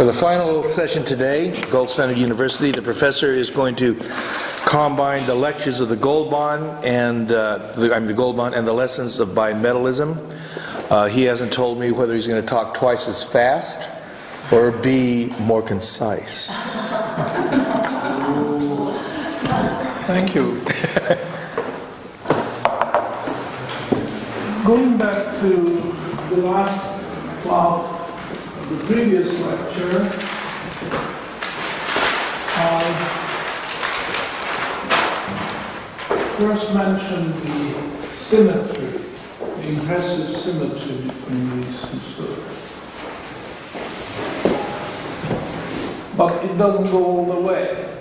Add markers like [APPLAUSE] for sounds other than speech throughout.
For the final session today, Gold Standard University, the professor is going to combine the lectures of the gold bond and uh, the, I mean the gold bond and the lessons of bimetallism. Uh, he hasn't told me whether he's going to talk twice as fast or be more concise. Thank you. Going back to the last of the previous lecture, I first mentioned the symmetry, the impressive symmetry between these two stories. But it doesn't go all the way.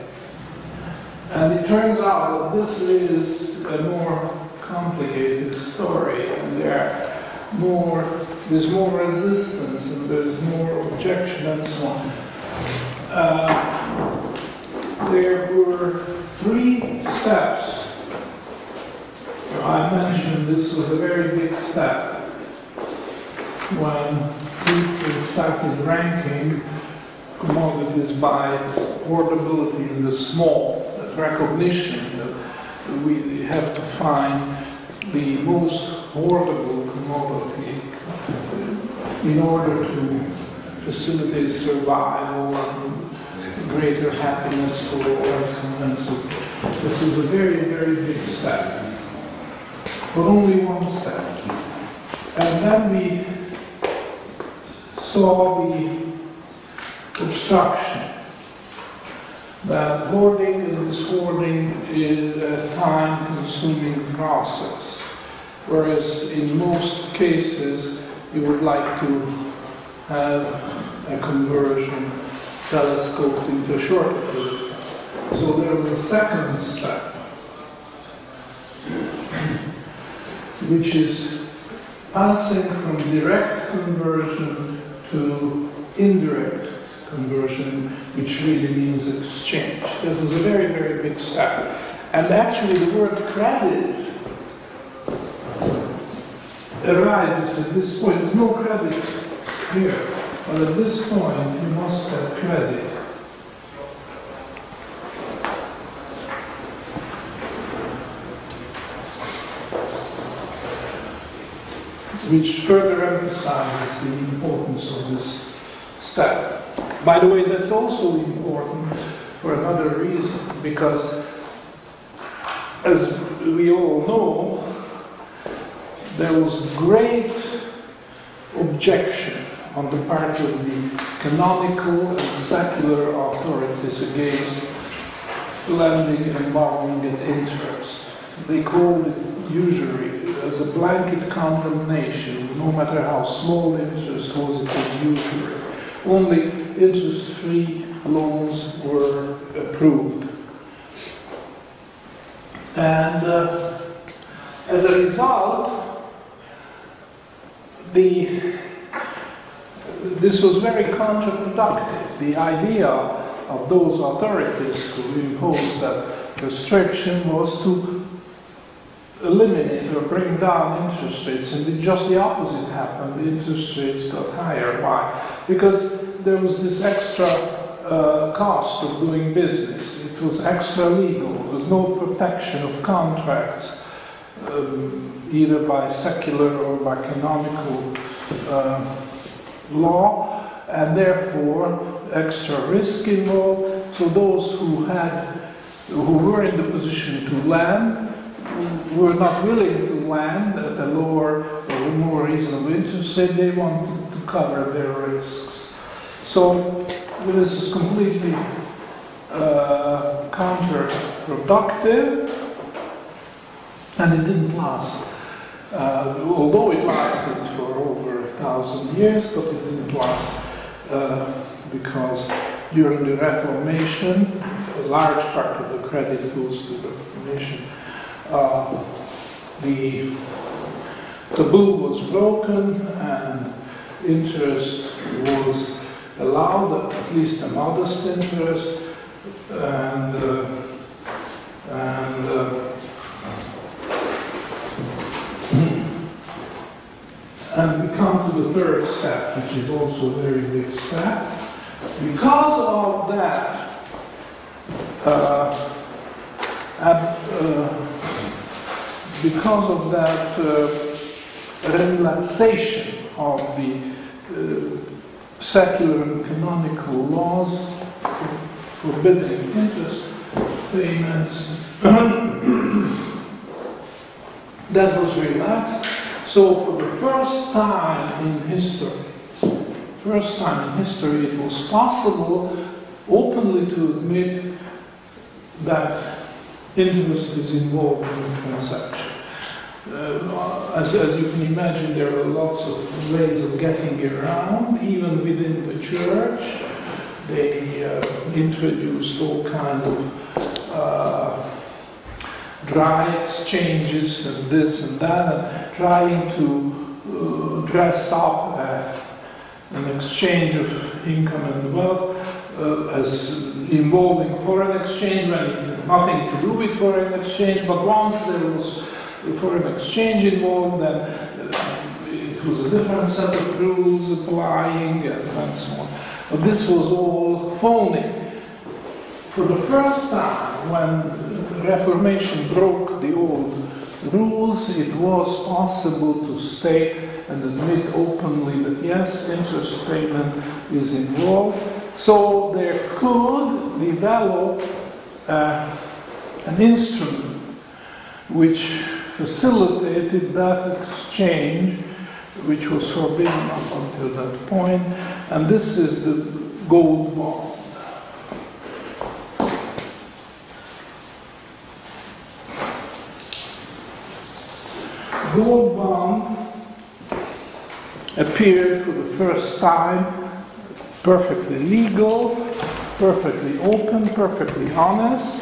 And it turns out that this is a more complicated story, and there are more, there's more resistance, and there's more objection, and so on. Uh, there were three steps. I mentioned this was a very big step when people started ranking commodities by portability in the small recognition that we have to find the most portable commodity in order to facilitate survival and greater happiness for all and so. This is a very, very big step, but only one step. And then we saw the obstruction that hoarding and dishoarding is a time-consuming process, whereas in most cases you would like to have a conversion telescoped into a short period. So there was a second step, which is passing from direct conversion to indirect conversion, which really means exchange. This is a very, very big step. And actually, the word credit arises at this point. There's no credit here, but at this point, you must have credit. Which further emphasizes the importance of this step. By the way, that's also important for another reason, because as we all know, there was great objection on the part of the canonical and secular authorities against lending and borrowing at interest. They called it usury as a blanket condemnation, no matter how small interest was, it was usury. Only interest-free loans were approved. And uh, as a result, the, this was very counterproductive. The idea of those authorities who imposed that restriction was to eliminate or bring down interest rates, and just the opposite happened. The interest rates got higher. Why? Because there was this extra uh, cost of doing business. It was extra legal. There was no protection of contracts, um, either by secular or by canonical uh, law, and therefore extra risk involved. So those who had, who were in the position to land, were not willing to land at a lower or more reasonable interest rate. They wanted to cover their risks. So this is completely uh, counterproductive, and it didn't last. Uh, although it lasted for over a thousand years, but it didn't last uh, because during the Reformation, a large part of the credit goes to the Reformation. Uh, the taboo was broken and interest was allowed at least a modest interest and uh, and And we come to the third step, which is also a very big step. Because of that, uh, uh, because of that uh, relaxation of the uh, secular and canonical laws forbidding interest payments, [COUGHS] that was relaxed. So for the first time in history, first time in history, it was possible openly to admit that interest is involved in the transaction. Uh, as, as you can imagine, there are lots of ways of getting around, even within the church. They uh, introduced all kinds of uh, dry exchanges and this and that, and trying to uh, dress up uh, an exchange of income and wealth uh, as involving foreign exchange when it had nothing to do with foreign exchange, but once there was foreign exchange involved, then uh, it was a different set of rules applying and, so on. But this was all phony. For the first time, when Reformation broke the old rules, it was possible to state and admit openly that yes, interest payment is involved. So there could develop uh, an instrument which facilitated that exchange, which was forbidden up until that point, and this is the gold bond. Gold bond appeared for the first time perfectly legal, perfectly open, perfectly honest.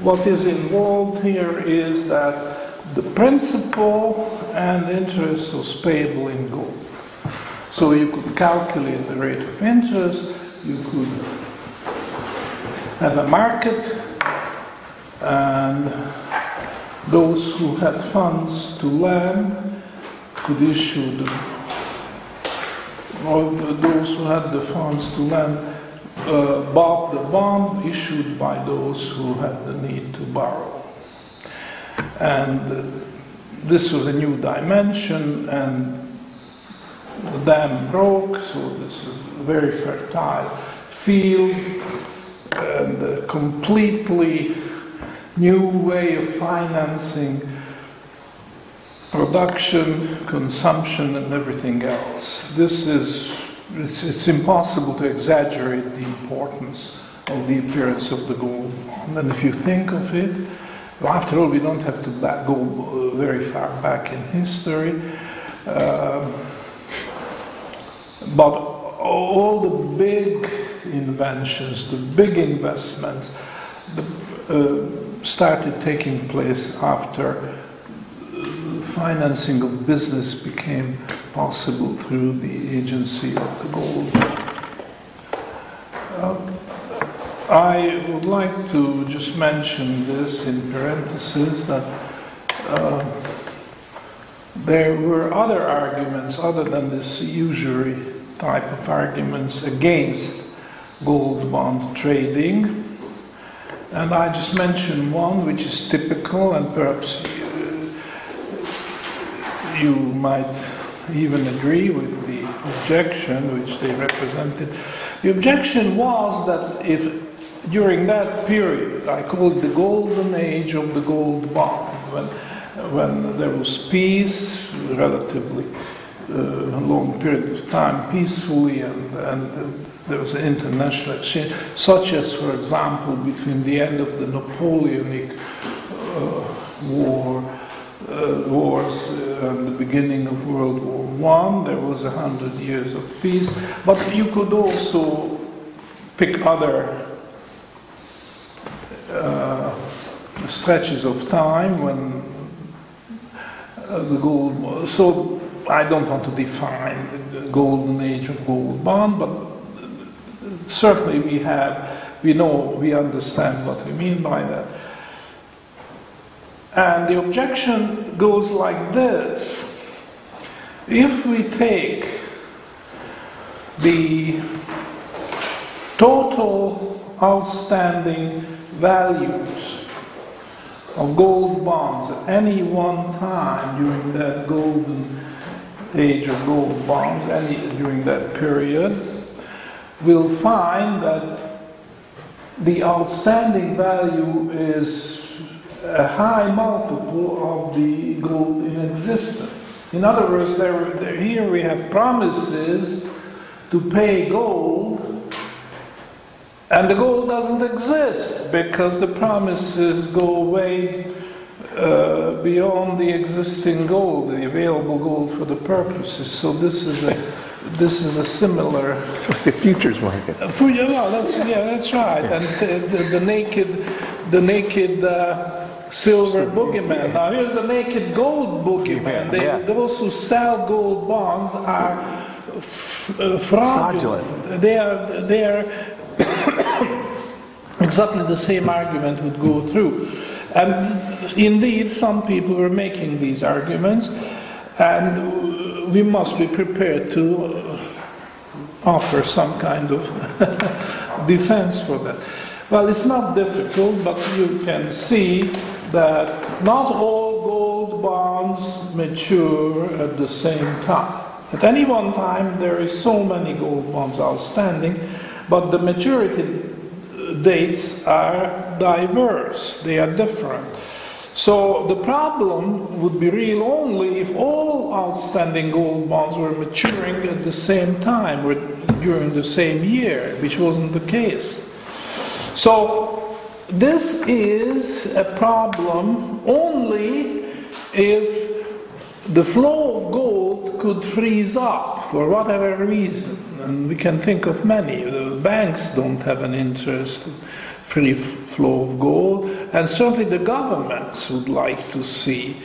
What is involved here is that the principal and interest was payable in gold. So you could calculate the rate of interest, you could have a market, and those who had funds to lend could issue the, or those who had the funds to lend uh, bought the bond issued by those who had the need to borrow. And uh, this was a new dimension, and the dam broke, so this is a very fertile field and a completely new way of financing production, consumption, and everything else. This is it's, it's impossible to exaggerate the importance of the appearance of the gold bond. And if you think of it, after all, we don't have to back, go uh, very far back in history. Um, but all the big inventions, the big investments, the, uh, started taking place after uh, financing of business became possible through the agency of the gold. Uh, I would like to just mention this in parentheses that uh, there were other arguments other than this usury type of arguments against gold bond trading. And I just mention one which is typical, and perhaps you, you might even agree with the objection which they represented. The objection was that if during that period, I call it the golden age of the gold bond, when, when there was peace, relatively uh, long period of time, peacefully, and, and there was an international exchange, such as, for example, between the end of the Napoleonic uh, War, uh, wars and the beginning of World War One. There was a hundred years of peace, but you could also pick other uh, stretches of time when uh, the gold. So I don't want to define the golden age of gold bond, but certainly we have, we know, we understand what we mean by that. And the objection goes like this. if we take the total outstanding values of gold bonds at any one time during that golden age of gold bonds, any during that period, we'll find that the outstanding value is a high multiple of the gold in existence. In other words, there, there, here we have promises to pay gold, and the gold doesn't exist because the promises go way uh, beyond the existing gold, the available gold for the purposes. So this is a this is a similar. It's like the futures market. For, yeah, well, that's yeah, that's right. And the, the, the naked, the naked uh, silver boogeyman. Now here's the naked gold boogeyman. They, Yeah. Those who sell gold bonds are f- uh, fraudulent. Fraudulent. They are they are [COUGHS] exactly the same argument would go through. And indeed, some people were making these arguments, and we must be prepared to uh, offer some kind of [LAUGHS] defense for that. Well, it's not difficult, but you can see that not all gold bonds mature at the same time. At any one time, there is so many gold bonds outstanding, but the maturity dates are diverse, they are different. So the problem would be real only if all outstanding gold bonds were maturing at the same time or during the same year, which wasn't the case. So this is a problem only if the flow of gold could freeze up for whatever reason, and we can think of many. The banks don't have an interest in free flow of gold, and certainly the governments would like to see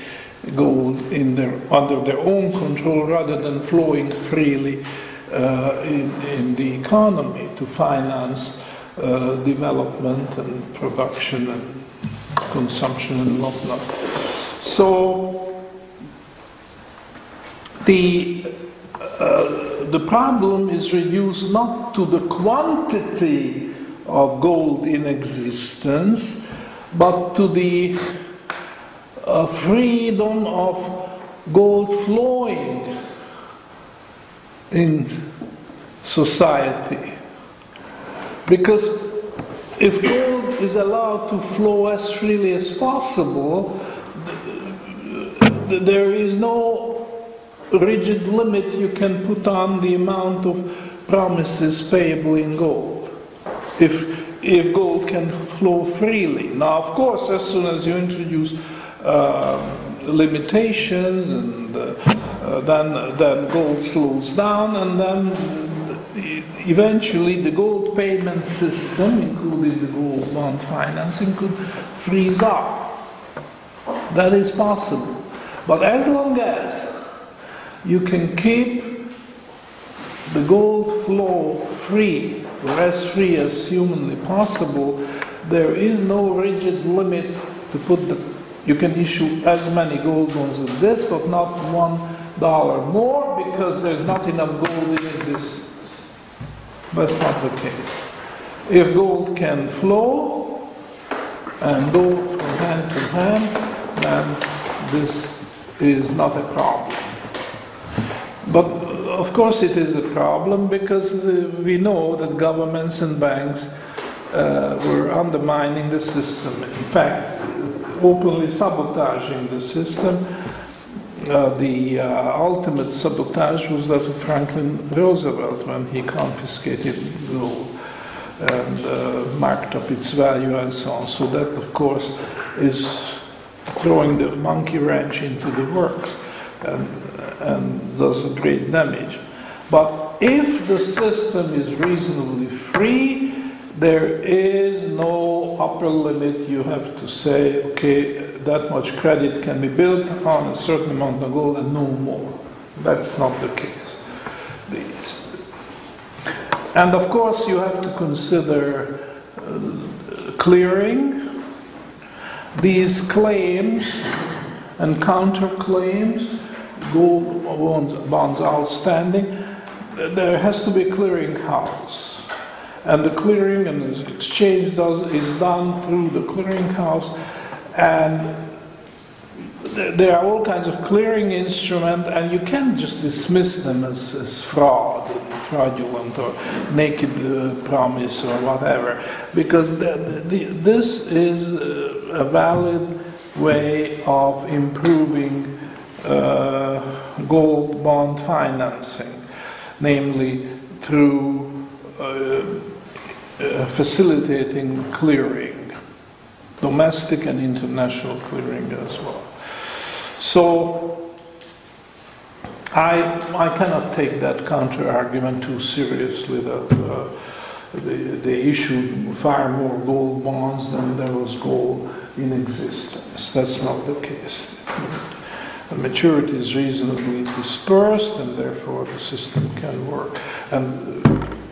gold their, under their own control rather than flowing freely uh, in, in the economy to finance uh, development and production and consumption and whatnot. So the uh, the problem is reduced not to the quantity of gold in existence, but to the uh, freedom of gold flowing in society. Because if gold is allowed to flow as freely as possible, th- there is no rigid limit you can put on the amount of promises payable in gold. If, if gold can flow freely. Now, of course, as soon as you introduce uh, limitations, and uh, then, then gold slows down, and then eventually the gold payment system, including the gold bond financing, could freeze up. That is possible. But as long as you can keep the gold flow free, as free as humanly possible, there is no rigid limit to put the, you can issue as many gold bonds as this, but not one dollar more because there's not enough gold in existence. That's not the case. If gold can flow and go from hand to hand, then this is not a problem. But of course, it is a problem because uh, we know that governments and banks uh, were undermining the system. In fact, openly sabotaging the system. Uh, the uh, ultimate sabotage was that of Franklin Roosevelt when he confiscated gold and uh, marked up its value and so on. So that, of course, is throwing the monkey wrench into the works. And, and does a great damage. But if the system is reasonably free, there is no upper limit. You have to say, okay, that much credit can be built on a certain amount of gold and no more. That's not the case. And of course, you have to consider uh, clearing these claims and counterclaims gold bonds, bonds outstanding, there has to be a clearing house. And the clearing and the exchange does, is done through the clearing house. And there are all kinds of clearing instruments, and you can't just dismiss them as, as fraud, fraudulent, or naked uh, promise, or whatever, because this is uh, a valid way of improving uh, gold bond financing, namely through uh, uh, facilitating clearing, domestic and international clearing as well. So I, I cannot take that counter argument too seriously that uh, they, issued far more gold bonds than there was gold in existence. That's not the case. The maturity is reasonably dispersed, and therefore the system can work. And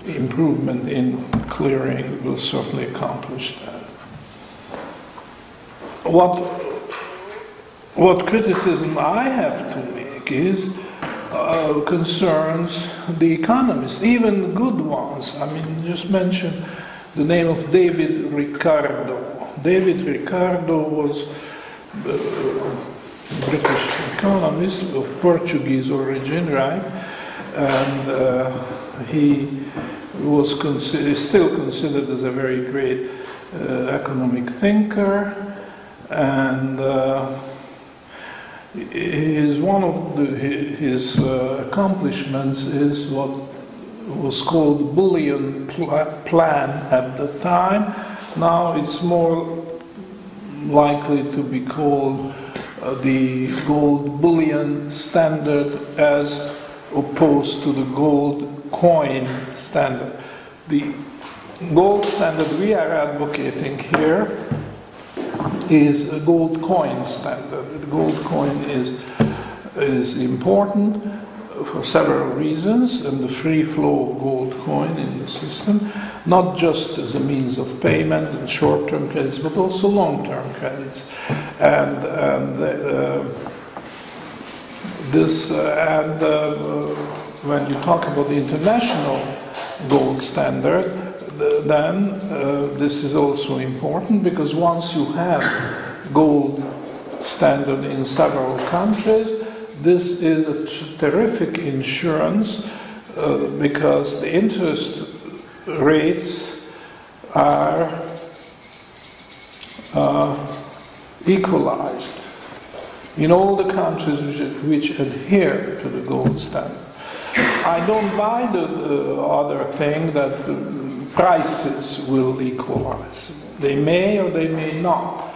improvement in clearing will certainly accomplish that. What, what criticism I have to make is uh, concerns the economists, even good ones. I mean, just mention the name of David Ricardo. David Ricardo was a British economist of Portuguese origin, right? And uh, he was consider- still considered as a very great uh, economic thinker, and uh, his one of the, his uh, accomplishments is what was called bullion pl- plan at the time. Now it's more likely to be called uh, the gold bullion standard as opposed to the gold coin standard. The gold standard we are advocating here is a gold coin standard. The gold coin is, is important for several reasons, and the free flow of gold coin in the system, not just as a means of payment and short term credits, but also long term credits. And, and uh, this, uh, and uh, when you talk about the international gold standard, then uh, this is also important because once you have gold standard in several countries, this is a t- terrific insurance uh, because the interest rates are uh, equalized in all the countries which, which adhere to the gold standard. I don't buy the, the other thing that prices will equalize. They may or they may not.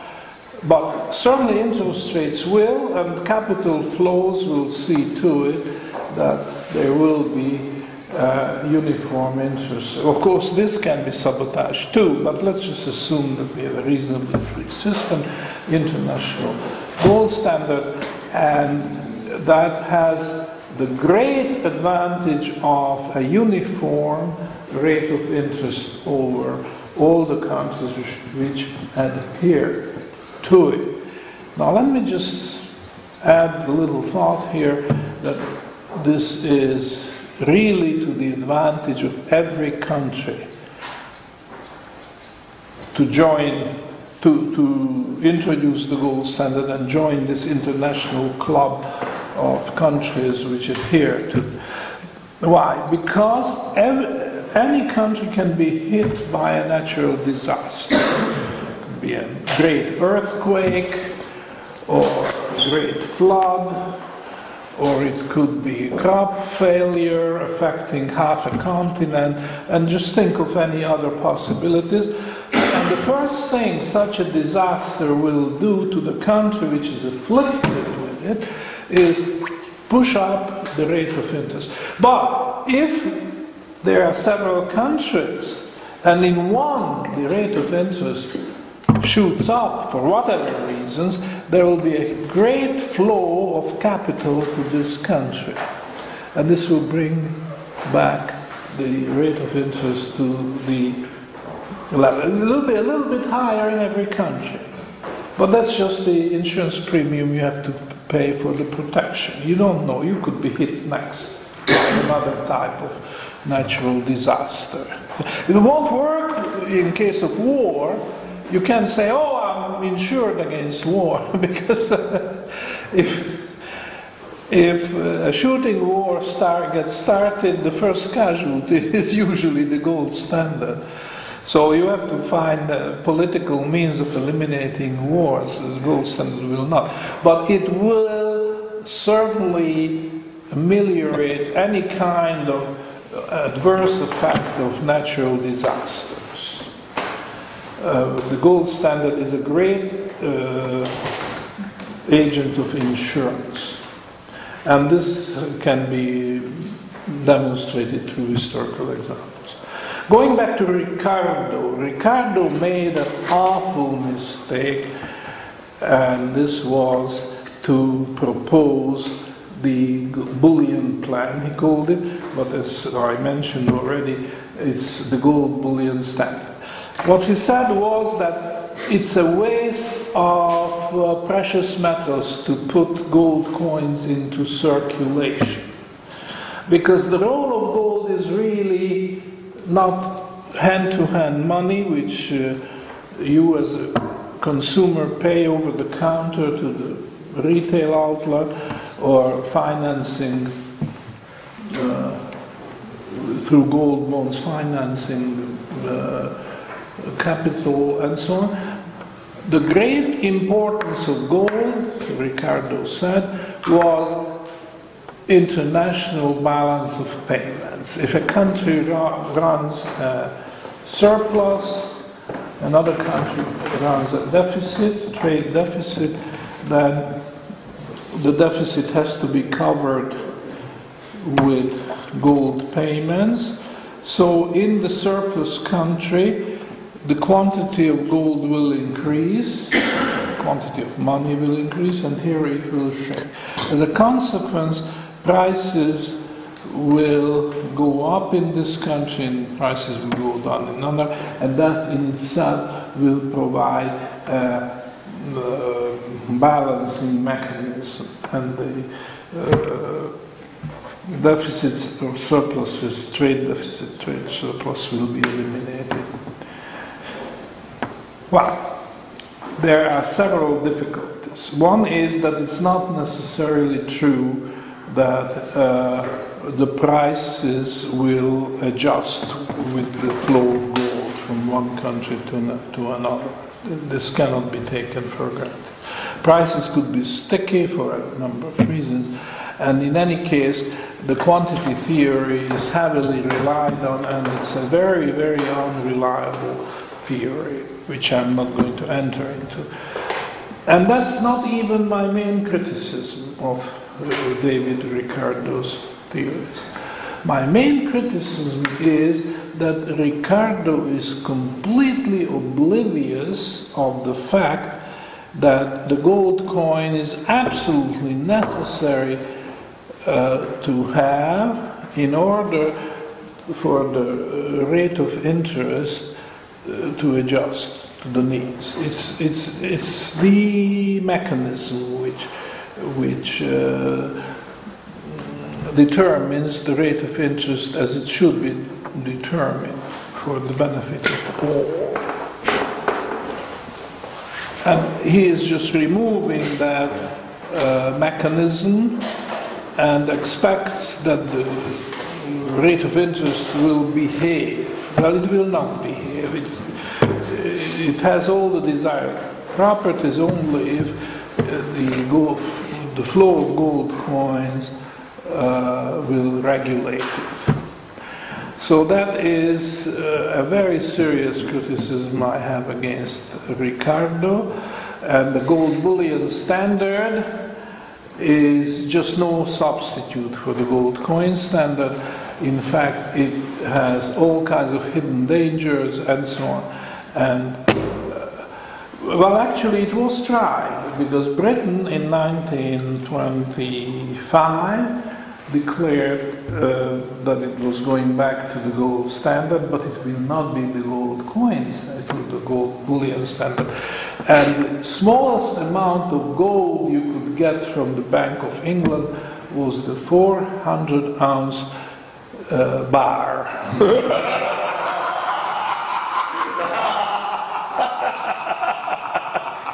But certainly interest rates will, and capital flows will see to it that there will be uh, uniform interest. Of course, this can be sabotaged too, but let's just assume that we have a reasonably free system, international gold standard, and that has the great advantage of a uniform rate of interest over all the countries which, adhere to it. Now, let me just add a little thought here that this is really to the advantage of every country to join, to, to introduce the gold standard and join this international club of countries which adhere to. Why? Because every, any country can be hit by a natural disaster. It could be a great earthquake, or a great flood, or it could be a crop failure affecting half a continent, and just think of any other possibilities. And the first thing such a disaster will do to the country which is afflicted with it is push up the rate of interest. But if there are several countries, and in one the rate of interest shoots up for whatever reasons, there will be a great flow of capital to this country. And this will bring back the rate of interest to the level. A little bit, a little bit higher in every country. But that's just the insurance premium you have to pay for the protection. You don't know, you could be hit next by another type of natural disaster. It won't work in case of war. You can't say, oh, I'm insured against war, [LAUGHS] because uh, if if uh, a shooting war start, gets started, the first casualty [LAUGHS] is usually the gold standard. So you have to find a political means of eliminating wars. The gold standard will not. But it will certainly ameliorate any kind of adverse effect of natural disasters. Uh, the gold standard is a great uh, agent of insurance. And this can be demonstrated through historical examples. Going back to Ricardo, Ricardo made an awful mistake, and this was to propose the bullion plan, he called it, but as I mentioned already, it's the gold bullion standard. What he said was that it's a waste of uh, precious metals to put gold coins into circulation. Because the role of gold is really not hand to hand money, which uh, you as a consumer pay over the counter to the retail outlet or financing uh, through gold bonds, financing uh, capital and so on. The great importance of gold, Ricardo said, was international balance of payments. If a country runs a surplus, another country runs a deficit, trade deficit, then the deficit has to be covered with gold payments. So, in the surplus country, the quantity of gold will increase, quantity of money will increase, and here it will shrink. As a consequence, prices will go up in this country and prices will go down in another, and that in itself will provide a, a balancing mechanism. And the uh, deficits or surpluses, trade deficit, trade surplus will be eliminated. Well, there are several difficulties. One is that it's not necessarily true that uh, the prices will adjust with the flow of gold from one country to, to another. This cannot be taken for granted. Prices could be sticky for a number of reasons, and in any case, the quantity theory is heavily relied on, and it's a very, very unreliable theory, which I'm not going to enter into. And that's not even my main criticism of David Ricardo's theories. My main criticism is that Ricardo is completely oblivious of the fact that the gold coin is absolutely necessary uh, to have in order for the rate of interest uh, to adjust to the needs. It's, it's, it's the mechanism which, which uh, determines the rate of interest as it should be determined for the benefit of all. And he is just removing that uh, mechanism and expects that the rate of interest will behave. Well, it will not behave. It, it has all the desired properties only if uh, the, gold, the flow of gold coins uh, will regulate it. So that is uh, a very serious criticism I have against Ricardo. And the gold bullion standard is just no substitute for the gold coin standard. In fact, it has all kinds of hidden dangers and so on. And uh, well, actually, it was tried because Britain in 1925 declared uh, that it was going back to the gold standard, but it will not be the gold coins, it will be the gold bullion standard. And the smallest amount of gold you could get from the Bank of England was the 400 ounce uh, bar.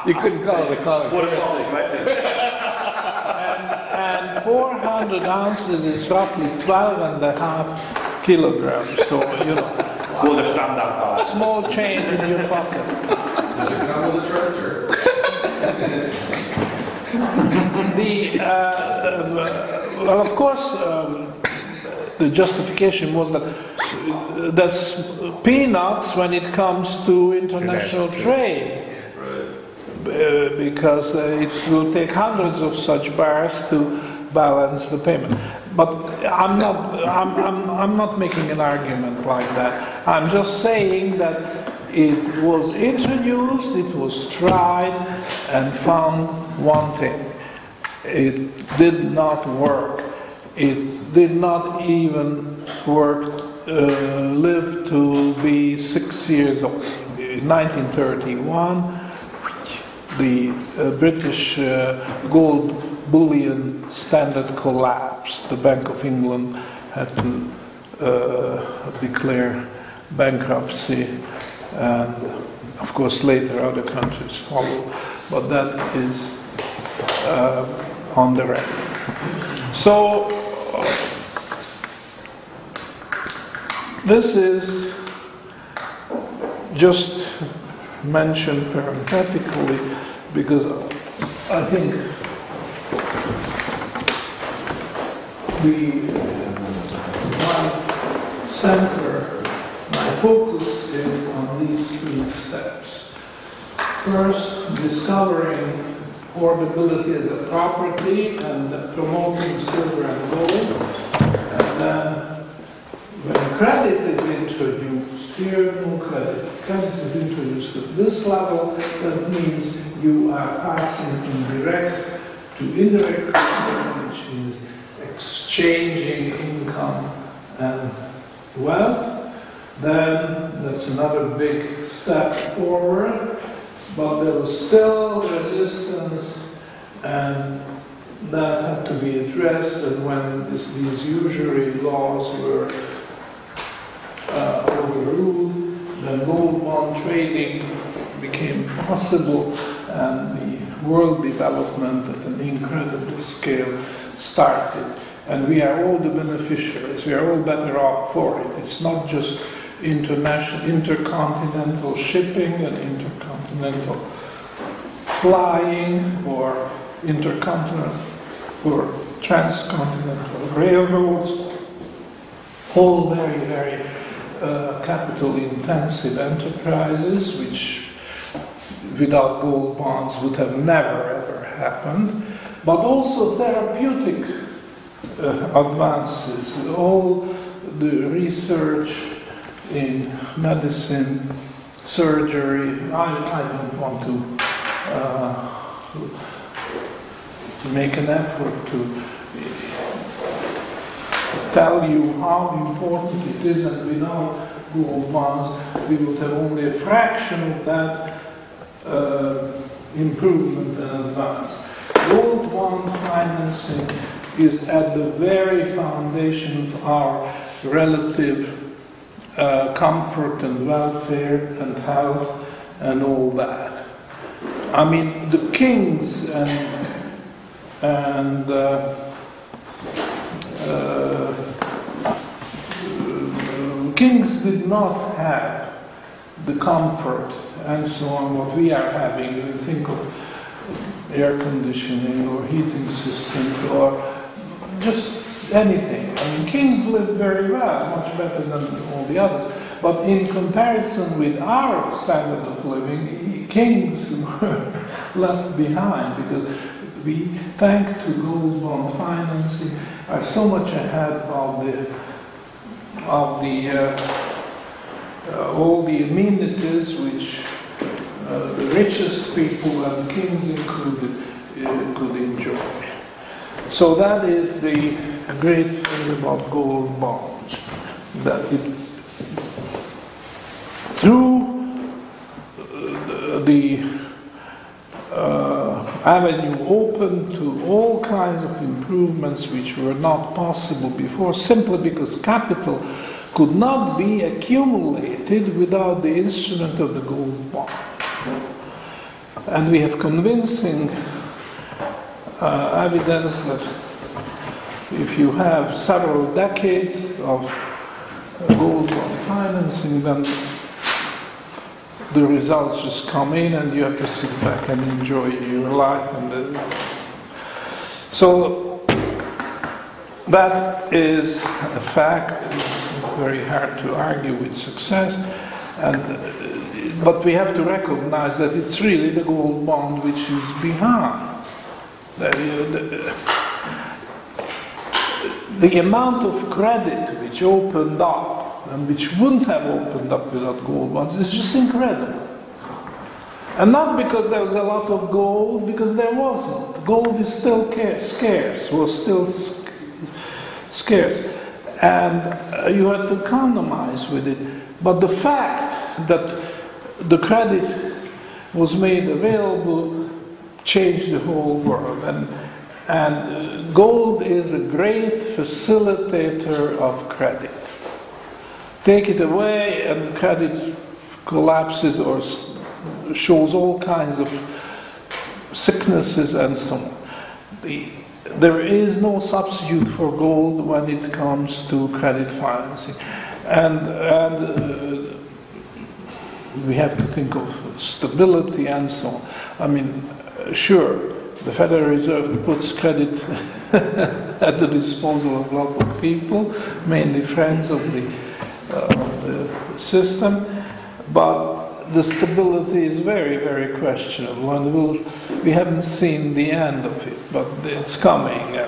You couldn't call it a common currency. And 400 ounces is roughly 12 and a half kilograms. So, you know, We'll understand that, guys. small change in your pocket. Does it come with a charger? The, uh, uh, well, of course, um, the justification was that uh, that's peanuts when it comes to international trade. Uh, because uh, it will take hundreds of such bars to balance the payment. But I'm not, I'm, I'm, I'm not making an argument like that. I'm just saying that it was introduced, it was tried, and found one thing. It did not work. It did not even work, uh, live to be six years old. In 1931, the uh, British uh, gold bullion standard collapsed. The Bank of England had to uh, declare bankruptcy, and of course, later other countries followed, but that is uh, on the record. So, this is just mentioned parenthetically because I think the my uh, center, my focus is on these three steps. First, discovering portability as a property and promoting silver and gold. And then when credit is introduced, here no credit, credit is introduced at this level, that means you are passing from direct to indirect credit, which means exchanging income and wealth. Then that's another big step forward, but there was still resistance and that had to be addressed and when this, these usury laws were uh, overruled, then gold bond trading became possible and the world development at an incredible scale started. And we are all the beneficiaries, we are all better off for it. It's not just international, intercontinental shipping and intercontinental flying or intercontinental or transcontinental railroads, all very, very uh, capital intensive enterprises which without gold bonds would have never ever happened, but also therapeutic uh, advances. All the research in medicine, surgery, I, I don't want to uh, to make an effort to tell you how important it is, and without gold bonds, we would have only a fraction of that uh, improvement and advance. Gold bond financing is at the very foundation of our relative uh, comfort and welfare and health and all that. I mean, the kings and and uh, uh, kings did not have the comfort and so on what we are having. We think of air conditioning or heating systems or just anything. I mean, kings lived very well, much better than all the others. But in comparison with our standard of living, kings were [LAUGHS] left behind because we, thanks to gold bond financing, are so much ahead of the of the uh, uh, all the amenities which uh, the richest people and kings included uh, could enjoy. So that is the great thing about gold bonds, that it through uh, the avenue open to all kinds of improvements which were not possible before simply because capital could not be accumulated without the instrument of the gold bond. And we have convincing uh, evidence that if you have several decades of uh, gold bond financing, then the results just come in and you have to sit back and enjoy your life. And so that is a fact, very hard to argue with success. And, uh, but we have to recognize that it's really the gold bond which is behind. The, the, the amount of credit which opened up and which wouldn't have opened up without gold bonds is just incredible. And not because there was a lot of gold, because there wasn't. Gold is still scarce, was still scarce. And you had to economize with it. But the fact that the credit was made available changed the whole world. And, and uh, gold is a great facilitator of credit. Take it away, and credit collapses or shows all kinds of sicknesses and so on. The, there is no substitute for gold when it comes to credit financing. And, and uh, we have to think of stability and so on. I mean, sure, the Federal Reserve puts credit [LAUGHS] at the disposal of local people, mainly friends of the, uh, of the system, but the stability is very, very questionable, and we'll, we haven't seen the end of it, but it's coming.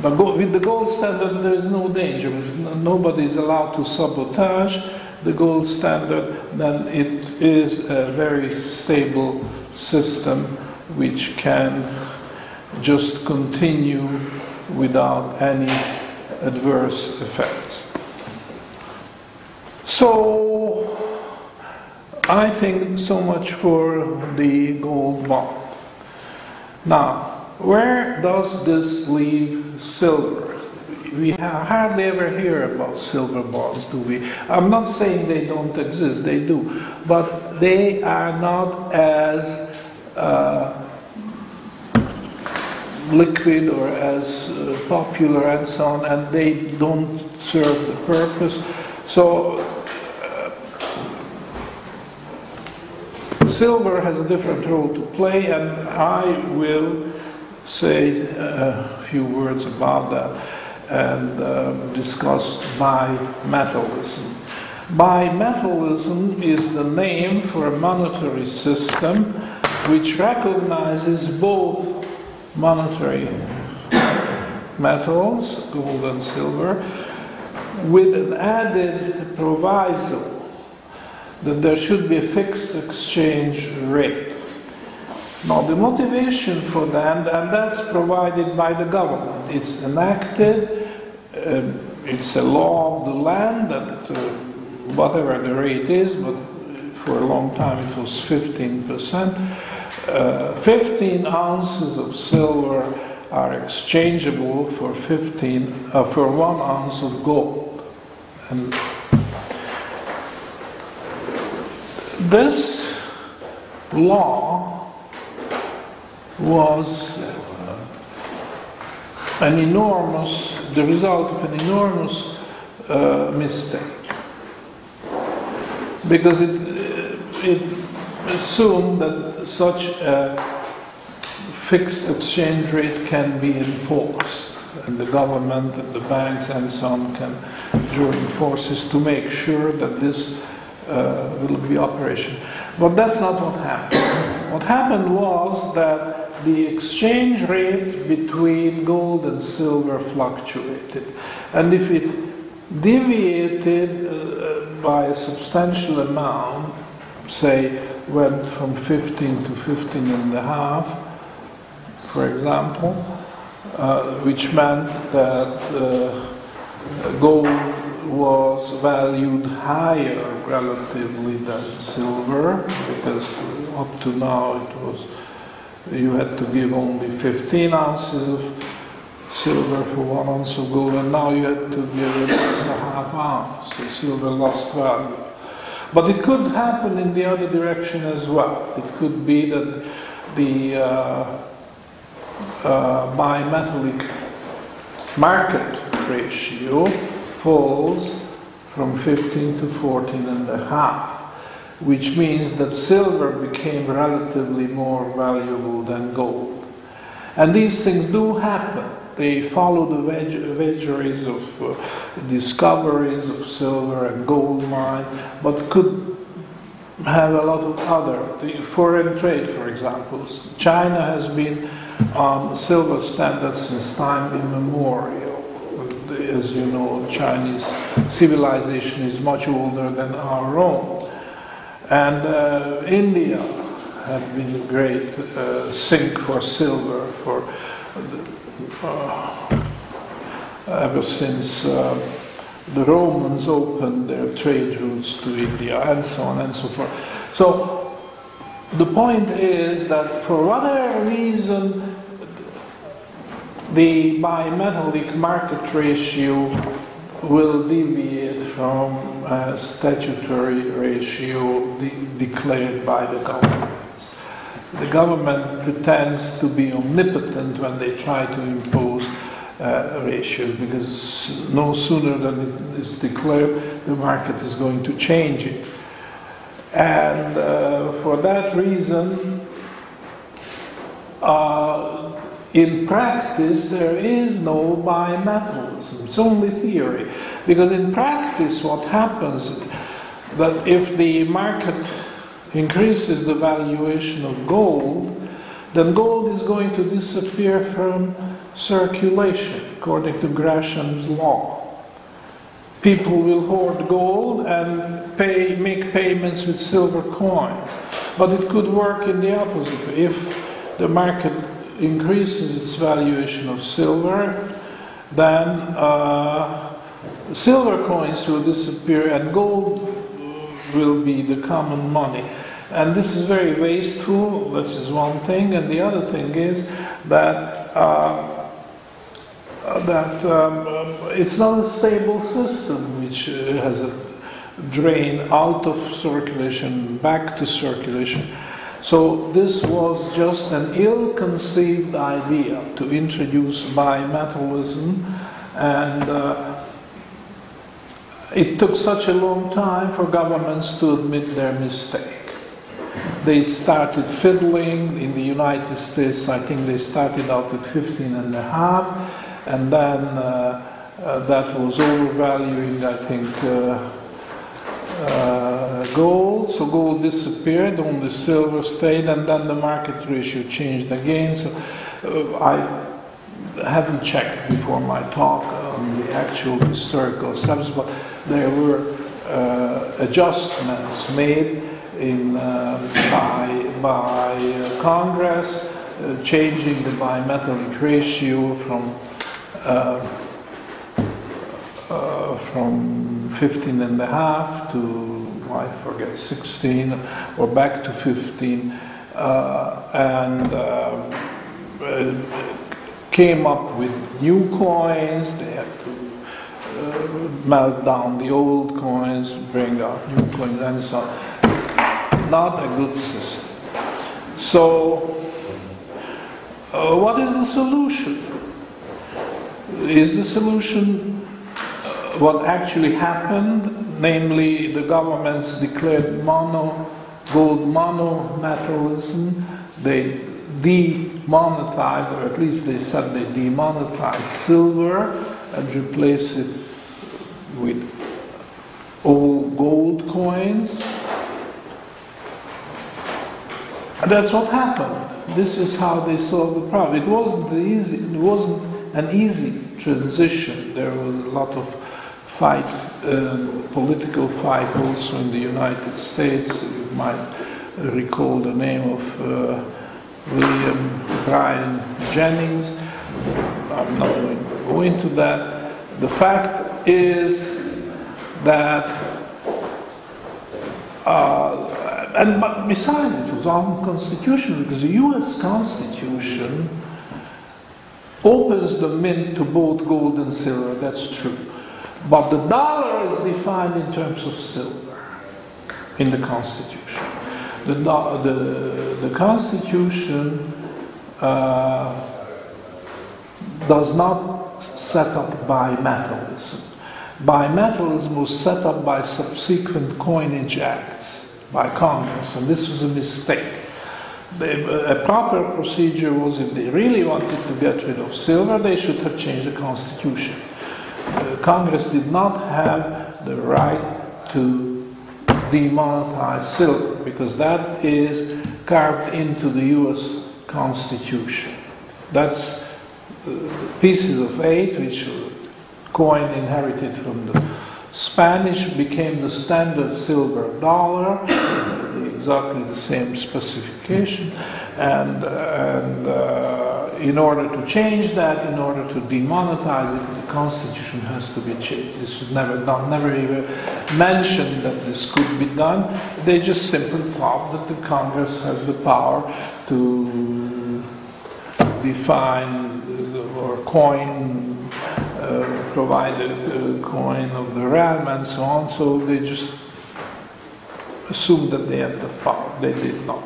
But go, with the gold standard, there is no danger. Nobody is allowed to sabotage the gold standard, then it is a very stable system which can just continue without any adverse effects. So, I think so much for the gold bond. Now, where does this leave silver? We hardly ever hear about silver bonds, do we? I'm not saying they don't exist, they do, but they are not as uh, liquid or as uh, popular and so on, and they don't serve the purpose. So silver has a different role to play, and I will say a few words about that and um, discuss bimetallism. Bimetallism is the name for a monetary system which recognizes both monetary metals, gold and silver, with an added proviso that there should be a fixed exchange rate. Now, the motivation for that, and that's provided by the government, it's enacted, uh, it's a law of the land that uh, whatever the rate is, but for a long time it was 15%. Uh, 15 ounces of silver are exchangeable for 15 uh, for one ounce of gold, and This law was an enormous, the result of an enormous uh, mistake. Because it, it assumed that such a fixed exchange rate can be enforced, and the government and the banks and so on can join forces to make sure that this uh, will be operation. But that's not what happened. What happened was that the exchange rate between gold and silver fluctuated. And if it deviated uh, by a substantial amount, say went from 15 to 15 and a half, for example, uh, which meant that uh, gold was valued higher relatively than silver because up to now it was you had to give only 15 ounces of silver for one ounce of gold, and now you had to give at a half ounce, so silver lost value. But it could happen in the other direction as well. It could be that the uh, uh, bimetallic market ratio falls from 15 to 14 and a half, which means that silver became relatively more valuable than gold. And these things do happen. They follow the vagaries of uh, discoveries of silver and gold mine, but could have a lot of other the foreign trade, for example. China has been on silver standard since time immemorial. As you know, Chinese civilization is much older than our own. And uh, India had been a great uh, sink for silver for uh, ever since uh, the Romans opened their trade routes to India and so on and so forth. So the point is that for whatever reason, the bimetallic market ratio will deviate from a statutory ratio de- declared by the government. The government pretends to be omnipotent when they try to impose uh, ratio because no sooner than it is declared, the market is going to change it. And uh, for that reason, uh, in practice, there is no bimetallism. It's only theory. Because in practice, what happens that if the market increases the valuation of gold, then gold is going to disappear from circulation, according to Gresham's law. People will hoard gold and pay, make payments with silver coins. But it could work in the opposite. If the market increases its valuation of silver, then uh, silver coins will disappear and gold will be the common money. And this is very wasteful, this is one thing. And the other thing is that, uh, that um, it's not a stable system which uh, has a drain out of circulation, back to circulation. So this was just an ill-conceived idea to introduce bimetallism and uh, it took such a long time for governments to admit their mistake. They started fiddling in the United States, I think they started out with 15 and a half, and then uh, uh, that was overvaluing, I think, uh, gold. So gold disappeared, only silver stayed, and then the market ratio changed again. So uh, I haven't checked before my talk on the actual historical steps, but there were uh, adjustments made in, uh, by, by uh, Congress, uh, changing the bimetallic ratio from, uh, uh, from 15 and a half to, I forget, 16 or back to 15, uh, and came up with new coins. They had to uh, melt down the old coins, bring out new coins, and so on. Not a good system. So, uh, what is the solution? Is the solution uh, what actually happened? Namely, the governments declared mono, gold monometallism. They demonetized, or at least they said they demonetized silver and replaced it with old gold coins. And that's what happened. This is how they solved the problem. It wasn't easy. It wasn't an easy transition. There was a lot of fight, uh, political fight, also in the United States. You might recall the name of uh, William Bryan Jennings. I'm not going to go into that. The fact is that uh, and besides, it was unconstitutional because the U.S. Constitution opens the mint to both gold and silver. That's true, but the dollar is defined in terms of silver in the Constitution. The the, the Constitution. Uh, does not set up bimetallism. Bimetallism was set up by subsequent coinage acts by Congress, and this was a mistake. A proper procedure was if they really wanted to get rid of silver, they should have changed the Constitution. Congress did not have the right to demonetize silver because that is carved into the US Constitution. That's uh, pieces of eight, which coin inherited from the Spanish, became the standard silver dollar, exactly the same specification. And, and uh, in order to change that, in order to demonetize it, the constitution has to be changed. This was never done, never even mentioned that this could be done. They just simply thought that the Congress has the power to define or coin, uh, provide a coin of the realm and so on, so they just assumed that they had the power. They did not.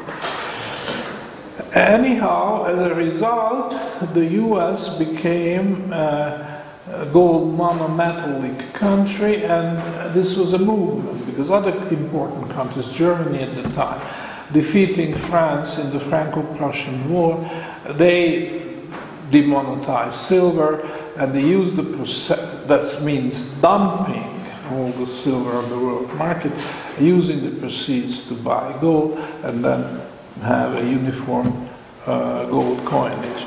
Anyhow, as a result, the US became uh, a gold monometallic country, and this was a movement because other important countries, Germany at the time, defeating France in the Franco Prussian War, they demonetized silver and they use the that means dumping all the silver on the world market, using the proceeds to buy gold and then have a uniform uh, gold coinage.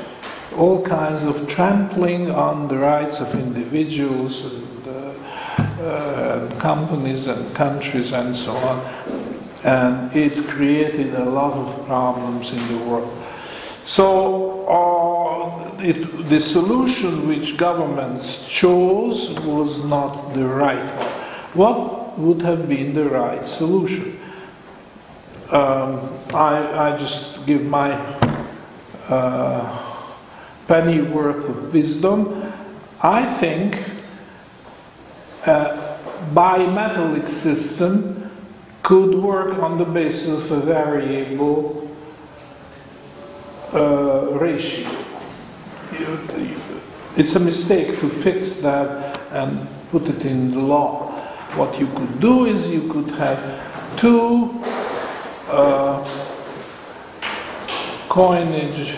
All kinds of trampling on the rights of individuals and, uh, uh, and companies and countries and so on. And it created a lot of problems in the world. So uh, it, the solution which governments chose was not the right one. What would have been the right solution? Um, I, I just give my uh, penny worth of wisdom. I think a bimetallic system could work on the basis of a variable uh, ratio. It's a mistake to fix that and put it in the law. What you could do is you could have two uh, coinage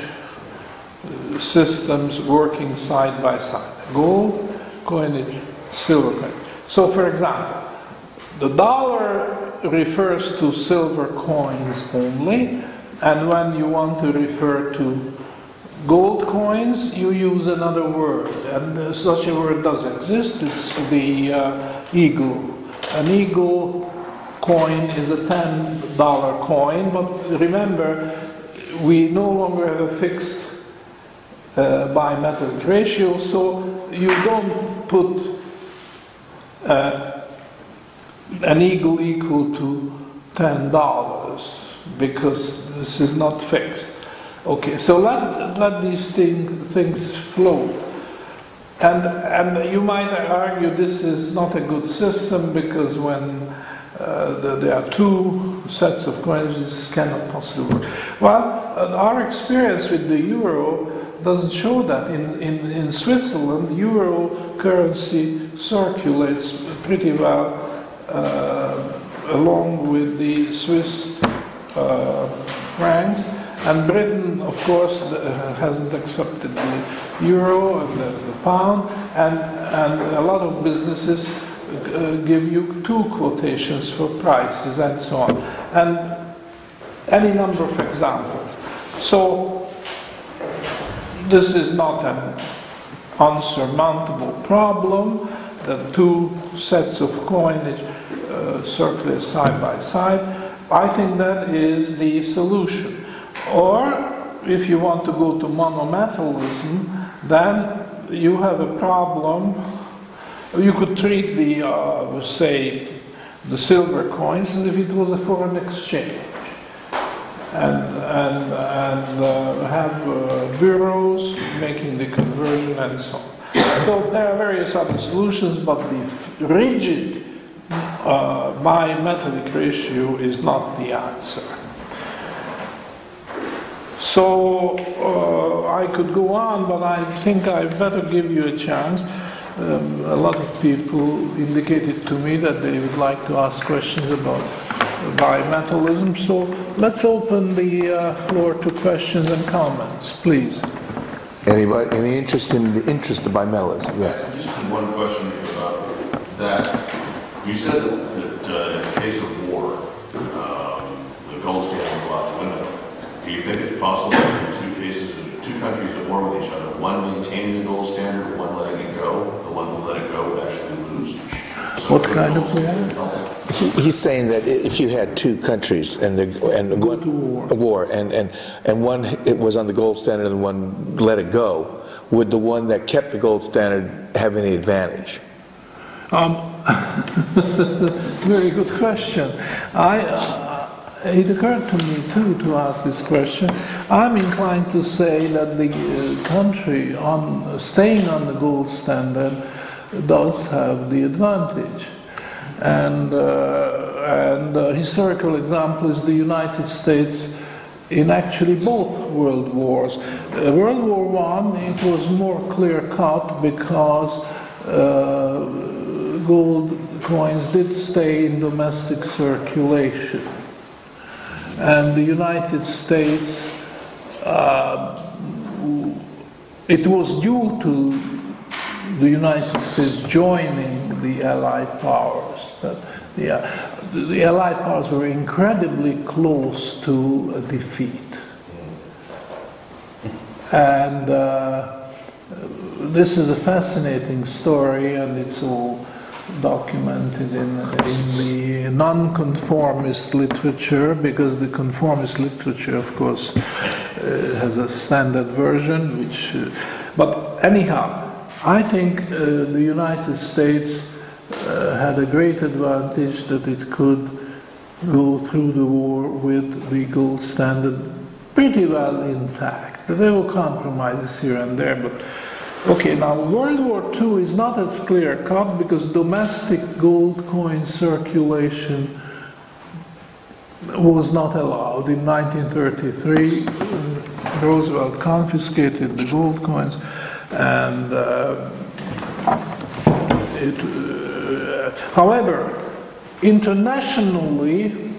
uh, systems working side by side gold coinage, silver coinage. So, for example, the dollar refers to silver coins only, and when you want to refer to gold coins, you use another word, and uh, such a word does exist. It's the uh, eagle. An eagle coin is a ten dollar coin, but remember, we no longer have a fixed uh, bimetallic ratio, so you don't put uh, an eagle equal to ten dollars because this is not fixed. Okay, so let, let these thing, things flow. And, and you might argue this is not a good system because when uh, the- there are two sets of coins, this cannot possibly work. Well, uh, our experience with the euro doesn't show that. In, in, in Switzerland, euro currency circulates pretty well uh, along with the Swiss uh, francs. And Britain, of course, hasn't accepted the euro and the, the pound, and, and a lot of businesses uh, give you two quotations for prices and so on, and any number of examples. So, this is not an unsurmountable problem The two sets of coinage uh, circulate side by side. I think that is the solution. Or if you want to go to monometallism, then you have a problem. You could treat the, uh, say, the silver coins as if it was a foreign exchange. and, and, and uh, have uh, bureaus making the conversion and so on. So there are various other solutions, but the rigid uh, bimetallic ratio is not the answer. So uh, I could go on, but I think I better give you a chance. Um, a lot of people indicated to me that they would like to ask questions about bimetallism. So let's open the uh, floor to questions and comments, please. Anybody, any interest in the interest of bimetallism? Yes. Just one question about that. You said that, that uh, in the case of war, um, the gold standard will go out the window. Do you think it's possible that in two cases, of two countries at war with each other, one maintaining the gold standard, one letting it go, the one who let it go would actually lose? So What kind of war? He- He's saying that if you had two countries and the, and Go one, to war. a war and, and, and one it was on the gold standard and one let it go, would the one that kept the gold standard have any advantage? Um, [LAUGHS] very good question. I, uh, it occurred to me too to ask this question. I'm inclined to say that the uh, country on staying on the gold standard does have the advantage. And, uh, and a historical example is the United States in actually both world wars. Uh, world War One, it was more clear cut because uh, gold coins did stay in domestic circulation. And the United States, uh, it was due to the United States joining the Allied powers that the, uh, the Allied powers were incredibly close to defeat. And uh, this is a fascinating story, and it's all documented in, in the nonconformist literature, because the conformist literature, of course, uh, has a standard version, which. Uh, but anyhow, I think uh, the United States uh, had a great advantage that it could go through the war with the gold standard pretty well intact. There were compromises here and there, but okay. Now, World War II is not as clear cut because domestic gold coin circulation was not allowed. In 1933, uh, Roosevelt confiscated the gold coins, and uh, it, uh, however, internationally,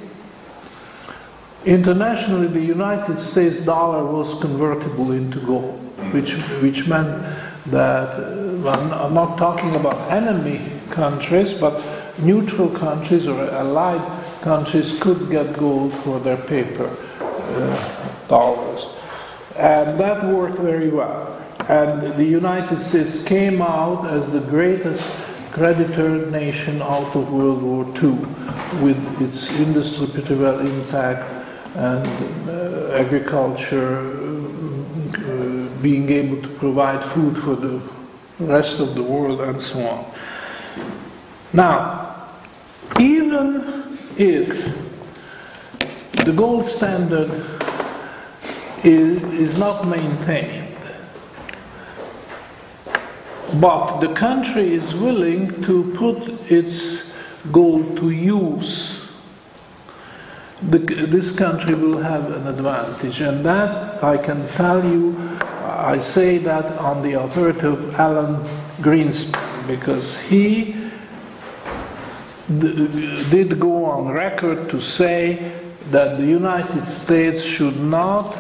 internationally, the United States dollar was convertible into gold, which which meant that uh, I'm not talking about enemy countries, but neutral countries or allied countries could get gold for their paper uh, dollars, and that worked very well. And the United States came out as the greatest creditor nation out of World War II, with its industry pretty well intact and uh, agriculture being able to provide food for the rest of the world and so on. Now, even if the gold standard is, is not maintained, but the country is willing to put its gold to use, the, this country will have an advantage. And that, I can tell you, I say that on the authority of Alan Greenspan, because he did go on record to say that the United States should not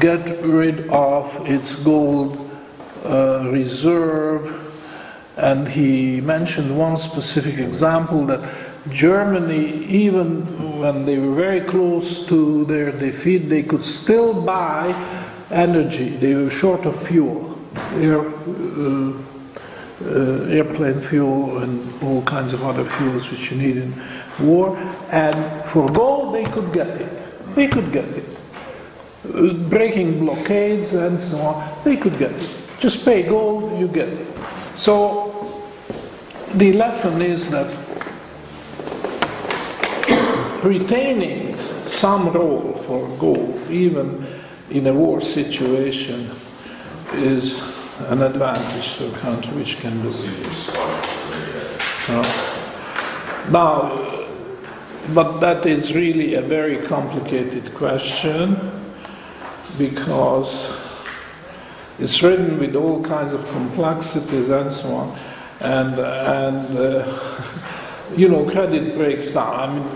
get rid of its gold uh, reserve. And he mentioned one specific example that Germany, even when they were very close to their defeat, they could still buy energy. They were short of fuel, air, uh, uh, airplane fuel, and all kinds of other fuels which you need in war. And for gold, they could get it. They could get it. Uh, breaking blockades and so on, they could get it. Just pay gold, you get it. So the lesson is that [COUGHS] retaining some role for gold, even in a war situation, is an advantage to a country which can do it. Uh, Now, but that is really a very complicated question because it's written with all kinds of complexities and so on, and and uh, [LAUGHS] you know credit breaks down. I mean,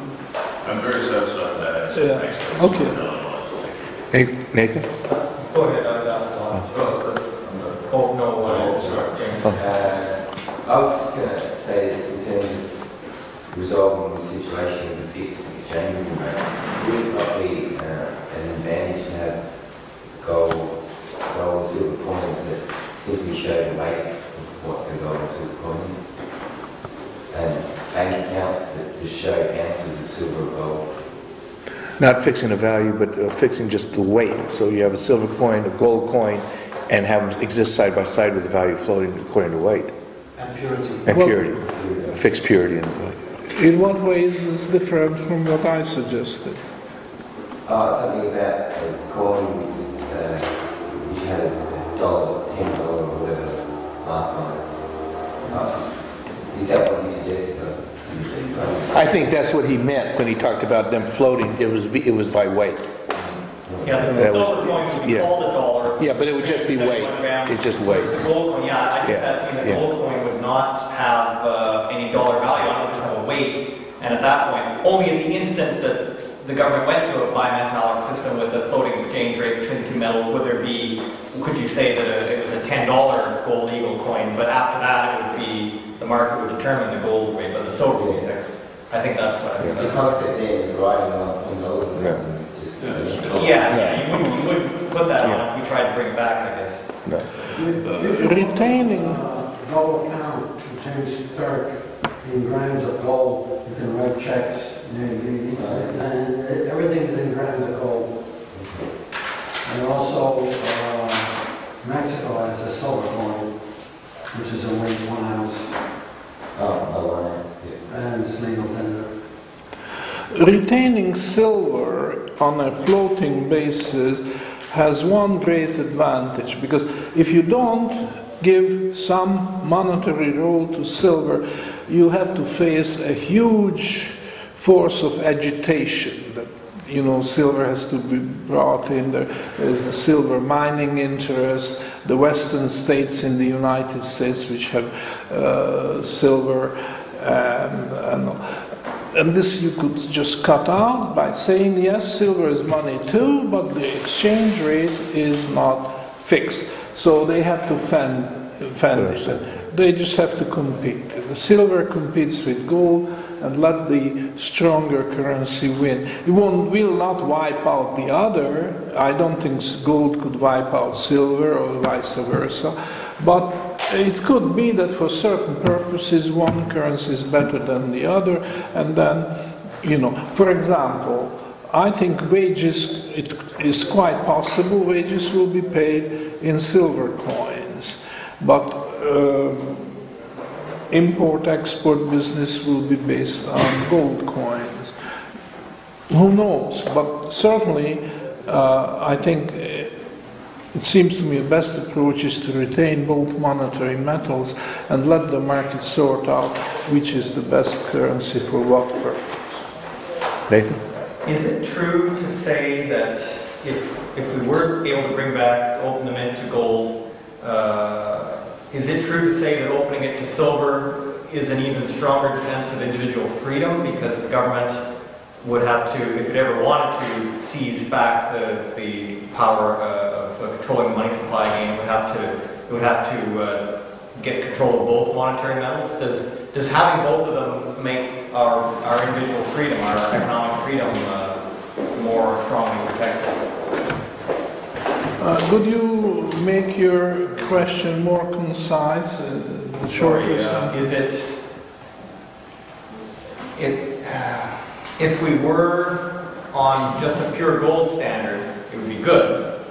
I'm very satisfied with that. Yeah. Okay. what I wanted. Any- Nathan? Go ahead, I asked a lot. Oh, no, Oh, sorry. James. Uh, I was just going to say that in terms of resolving the situation with the fixed exchange rate, would it not be uh, an advantage to have gold, gold and silver coins that simply show the weight of what the gold and silver coins? And bank accounts that just show ounces of silver or gold? Not fixing a value, but uh, fixing just the weight. So you have a silver coin, a gold coin, and have them exist side by side with the value floating according to weight And purity. and Well- purity, fixed purity and weight. in what ways is this different from what I suggested? Uh, something about a coin with, uh, which had a dollar, ten dollar or whatever mark on it. Uh, is that what you suggested? I think that's what he meant when he talked about them floating. It was it was by weight. Yeah, the That was- silver coins would be yeah. called a dollar. Yeah, but it would just be weight. It's just weight. Whereas The gold coin, yeah, I Yeah, think that means yeah. the gold coin would not have uh, any dollar value on it, it would just have a weight. And at that point, only in the instant that the government went to a bimetallic system with a floating exchange rate between the two metals, would there be, could you say that a- it was a ten dollar gold eagle coin? But after that, it would be, the market would determine the gold weight, but the silver would be fixed. I think that's what I think. The concept there of writing on in dollars or something. Yeah, yeah, you wouldn't, you wouldn't put that on if we tried to bring it back, I guess. No. Retaining Uh, Gold account, James Turk, in grams of gold, you can write checks, and and everything's in grams of gold. And also, uh, Mexico has a silver coin, which is a weight one ounce, Oh, I want yeah. and it's legal tender. Retaining silver on a floating basis has one great advantage because if you don't give some monetary role to silver, you have to face a huge force of agitation. That you know, silver has to be brought in. There is the silver mining interest, the Western states in the United States which have uh, silver, and, and and this you could just cut out by saying, yes, silver is money too, but the exchange rate is not fixed. So they have to fend, fend it. They just have to compete. The silver competes with gold and let the stronger currency win. It won't, will not wipe out the other. I don't think gold could wipe out silver or vice versa. But it could be that for certain purposes one currency is better than the other, and then, you know, for example, I think wages, it is quite possible wages will be paid in silver coins, but um, import-export business will be based on gold coins. Who knows? But certainly, uh, I think uh, it seems to me the best approach is to retain both monetary metals and let the market sort out which is the best currency for what purpose. Nathan? Is it true to say that if, if we were able to bring back, open the mint to gold, uh, is it true to say that opening it to silver is an even stronger defense of individual freedom because the government would have to, if it ever wanted to seize back the, the power uh, of uh, controlling the money supply again, it would have to, it would have to uh, get control of both monetary metals? Does, does having both of them make our, our individual freedom, our economic freedom, uh, more strongly protected? Uh, could you make your question more concise, uh, shorter? Uh, Is it, if, uh, if we were on just a pure gold standard, it would be good.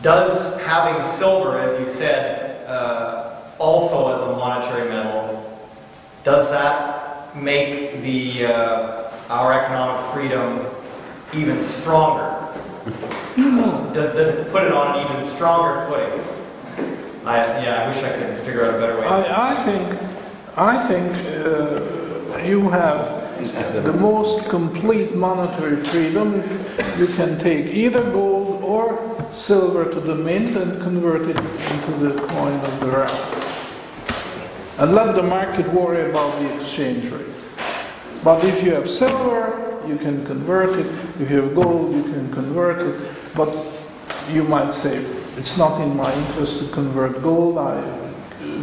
Does having silver, as you said, uh, also as a monetary metal, does that make the, uh, our economic freedom even stronger? Does, does it put it on an even stronger footing? I, yeah, I wish I could figure out a better way. I, I think, I think uh, you have the most complete monetary freedom if you can take either gold or silver to the mint and convert it into the coin of the realm. And let the market worry about the exchange rate. But if you have silver, you can convert it. If you have gold, you can convert it. But you might say, it's not in my interest to convert gold. I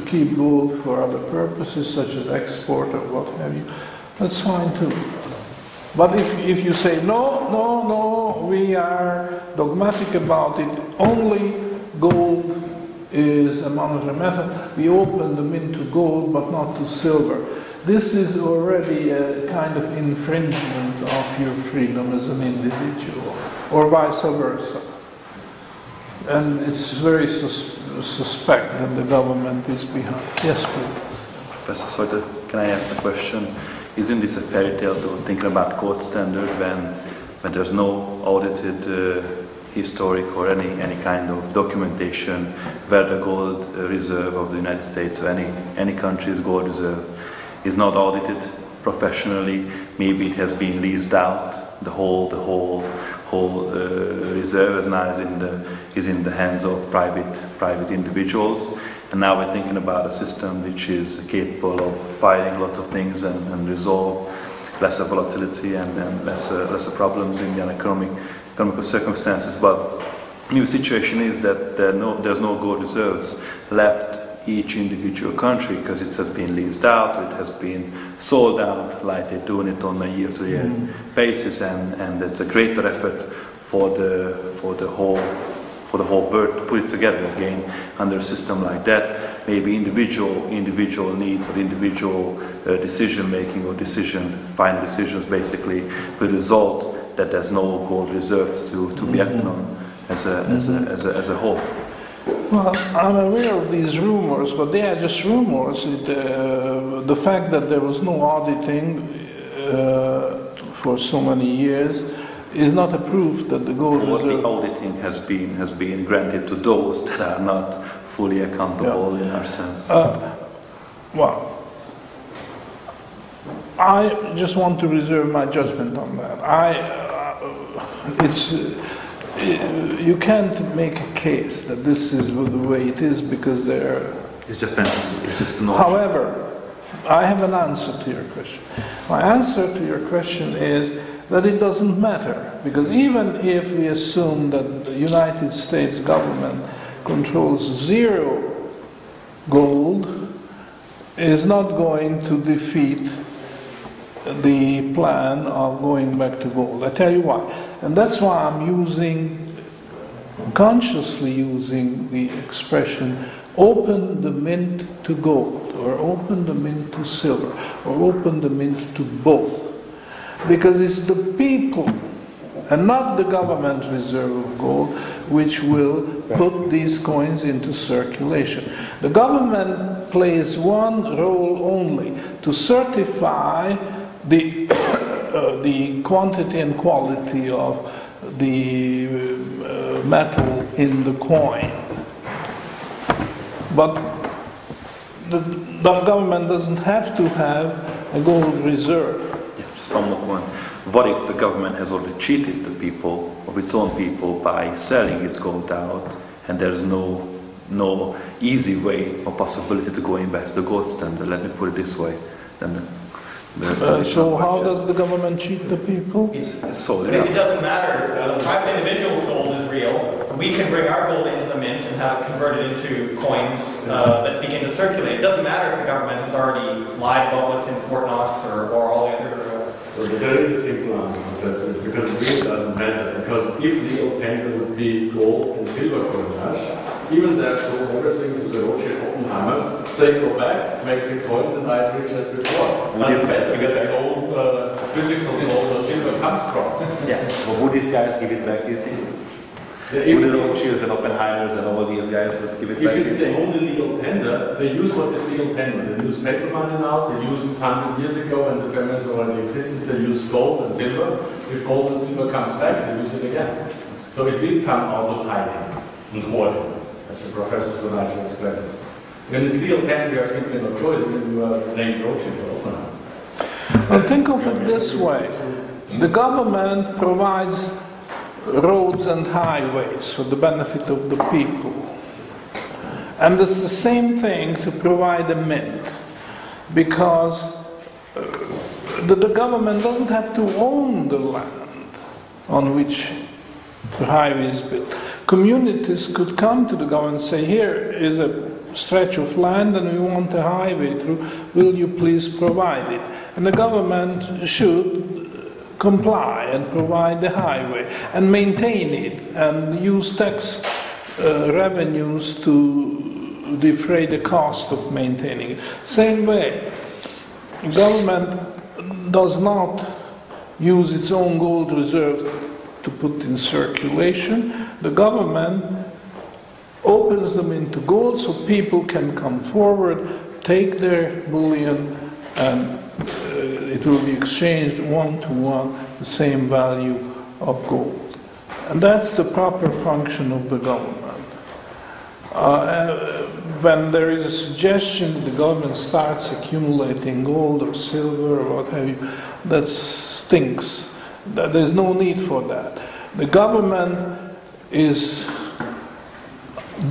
keep gold for other purposes, such as export or what have you. That's fine too. But if, if you say, no, no, no, we are dogmatic about it, only gold is a monetary method, we open the mint to gold but not to silver. This is already a kind of infringement of your freedom as an individual, or vice versa. And it's very sus- suspect that the government is behind. Yes, please. Professor Soiter, can I ask a question? Isn't this a fairy tale to thinking about gold standard when, when there's no audited uh, historic or any, any kind of documentation where the gold reserve of the United States or any, any country's gold reserve is not audited professionally? Maybe it has been leased out, the whole, the whole, whole uh, reserve now is in the, is in the hands of private, private individuals. And now we're thinking about a system which is capable of fighting lots of things and, and resolve lesser volatility and, and lesser, lesser problems in the economic, economic circumstances. But new situation is that there no, there's no gold reserves left each individual country because it has been leased out, it has been sold out like they're doing it on a year-to-year basis, and, and it's a greater effort for the, for the whole for the whole world to put it together again under a system like that. Maybe individual individual needs or individual uh, decision making or decision final decisions basically will result that there's no gold reserves to, to be acted on as a, as, a, as, a, as a whole. Well, I'm aware of these rumors, but they are just rumors. It, uh, the fact that there was no auditing uh, for so many years is not a proof that the gold What the auditing has been has been granted to those that are not fully accountable in our sense. Uh, well, I just want to reserve my judgment on that. I, uh, it's, uh, Uh, you can't make a case that this is the way it is because there It's just fantasy. It's just notion. However, I have an answer to your question. My answer to your question is that it doesn't matter, because even if we assume that the United States government controls zero gold, is not going to defeat the plan of going back to gold. I tell you why. And that's why I'm using, consciously using the expression open the mint to gold, or open the mint to silver, or open the mint to both. Because it's the people and not the government reserve of gold which will put these coins into circulation. The government plays one role only to certify the, [COUGHS] uh, the quantity and quality of the uh, metal in the coin. But the, the government doesn't have to have a gold reserve. Yeah, just one more point. What if the government has already cheated the people, of its own people, by selling its gold out, and there's no no easy way or possibility to go to the gold standard? Let me put it this way. Then the, the, Uh, so how does the government cheat the people? it's sold It it it doesn't matter, if the private individual's gold is real, we can bring our gold into the mint and have it converted into coins uh, that begin to circulate. It doesn't matter if the government has already lied about what's in Fort Knox or, or all the other. uh, So there is a simple answer to that, because it really doesn't matter, because if legal tender would be gold and silver coinage, even they have sold everything to the Rothschild Oppenheimers, they go back, make the coins and I rich as before. Doesn't matter where the gold, uh, physical gold silver comes from. [LAUGHS] Yeah, but would these guys give it back, you think? Yeah, if- the Rothschilds and Oppenheimers and all these guys that give it If back. it's a only legal tender, they use what is legal tender. They use paper money now, they used 100 years ago when the families already existed, they use gold and silver. If gold and silver comes back, they use it again. So it will come out of hiding and hoarding, as the professors so nicely explained. When it's simply no choice, Oppenheimer. And think of it this way the government provides roads and highways for the benefit of the people. And it's the same thing to provide a mint, because uh, the, the government doesn't have to own the land on which the highway is built. Communities could come to the government and say, Here is a stretch of land and we want a highway through, will you please provide it? And the government should comply and provide the highway and maintain it and use tax uh, revenues to defray the cost of maintaining it. Same way, government does not use its own gold reserves to put in circulation. The government opens them into gold so people can come forward, take their bullion, and uh, it will be exchanged one to one, the same value of gold. And that's the proper function of the government. Uh, when there is a suggestion the government starts accumulating gold or silver or what have you, that stinks. There's no need for that. The government is